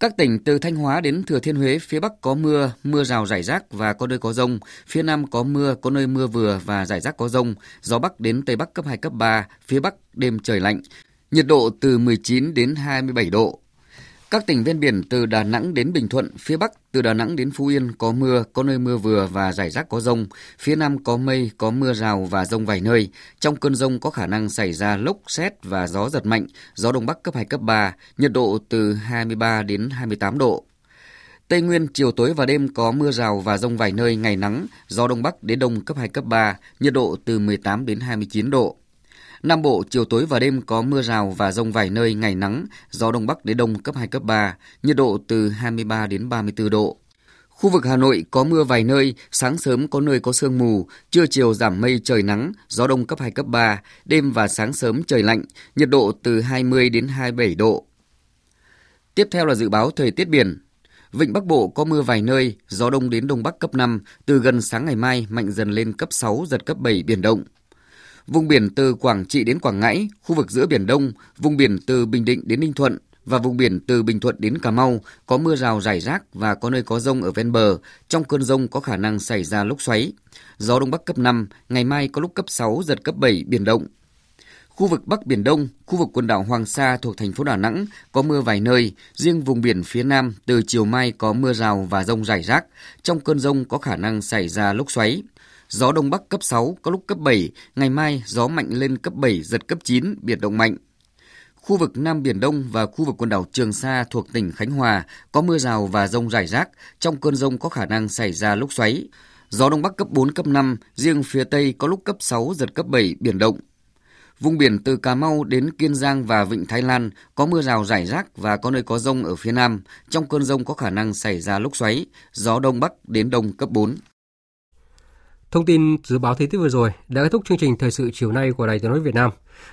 [SPEAKER 12] Các tỉnh từ Thanh Hóa đến Thừa Thiên Huế, phía Bắc có mưa, mưa rào rải rác và có nơi có rông. Phía Nam có mưa, có nơi mưa vừa và rải rác có rông. Gió Bắc đến Tây Bắc cấp 2, cấp 3, phía Bắc đêm trời lạnh. Nhiệt độ từ 19 đến 27 độ. Các tỉnh ven biển từ Đà Nẵng đến Bình Thuận, phía Bắc từ Đà Nẵng đến Phú Yên có mưa, có nơi mưa vừa và rải rác có rông. Phía Nam có mây, có mưa rào và rông vài nơi. Trong cơn rông có khả năng xảy ra lốc, xét và gió giật mạnh, gió Đông Bắc cấp 2, cấp 3, nhiệt độ từ 23 đến 28 độ. Tây Nguyên chiều tối và đêm có mưa rào và rông vài nơi, ngày nắng, gió Đông Bắc đến Đông cấp 2, cấp 3, nhiệt độ từ 18 đến 29 độ. Nam Bộ chiều tối và đêm có mưa rào và rông vài nơi, ngày nắng, gió đông bắc đến đông cấp 2 cấp 3, nhiệt độ từ 23 đến 34 độ. Khu vực Hà Nội có mưa vài nơi, sáng sớm có nơi có sương mù, trưa chiều giảm mây trời nắng, gió đông cấp 2 cấp 3, đêm và sáng sớm trời lạnh, nhiệt độ từ 20 đến 27 độ. Tiếp theo là dự báo thời tiết biển. Vịnh Bắc Bộ có mưa vài nơi, gió đông đến đông bắc cấp 5, từ gần sáng ngày mai mạnh dần lên cấp 6, giật cấp 7 biển động. Vùng biển từ Quảng Trị đến Quảng Ngãi, khu vực giữa Biển Đông, vùng biển từ Bình Định đến Ninh Thuận và vùng biển từ Bình Thuận đến Cà Mau có mưa rào rải rác và có nơi có rông ở ven bờ. Trong cơn rông có khả năng xảy ra lốc xoáy. Gió Đông Bắc cấp 5, ngày mai có lúc cấp 6, giật cấp 7, biển động. Khu vực Bắc Biển Đông, khu vực quần đảo Hoàng Sa thuộc thành phố Đà Nẵng có mưa vài nơi, riêng vùng biển phía Nam từ chiều mai có mưa rào và rông rải rác. Trong cơn rông có khả năng xảy ra lốc xoáy. Gió Đông Bắc cấp 6, có lúc cấp 7, ngày mai gió mạnh lên cấp 7, giật cấp 9, biển động mạnh. Khu vực Nam Biển Đông và khu vực quần đảo Trường Sa thuộc tỉnh Khánh Hòa có mưa rào và rông rải rác, trong cơn rông có khả năng xảy ra lốc xoáy. Gió Đông Bắc cấp 4, cấp 5, riêng phía Tây có lúc cấp 6, giật cấp 7, biển động. Vùng biển từ Cà Mau đến Kiên Giang và Vịnh Thái Lan có mưa rào rải rác và có nơi có rông ở phía Nam. Trong cơn rông có khả năng xảy ra lốc xoáy, gió Đông Bắc đến Đông cấp 4.
[SPEAKER 1] Thông tin dự báo thời tiết vừa rồi đã kết thúc chương trình thời sự chiều nay của Đài Tiếng nói Việt Nam.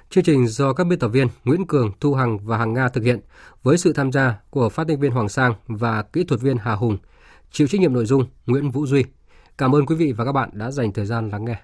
[SPEAKER 1] Chương trình do các biên tập viên Nguyễn Cường, Thu Hằng và Hằng Nga thực hiện với sự tham gia của phát thanh viên Hoàng Sang và kỹ thuật viên Hà Hùng. Chịu trách nhiệm nội dung Nguyễn Vũ Duy. Cảm ơn quý vị và các bạn đã dành thời gian lắng nghe.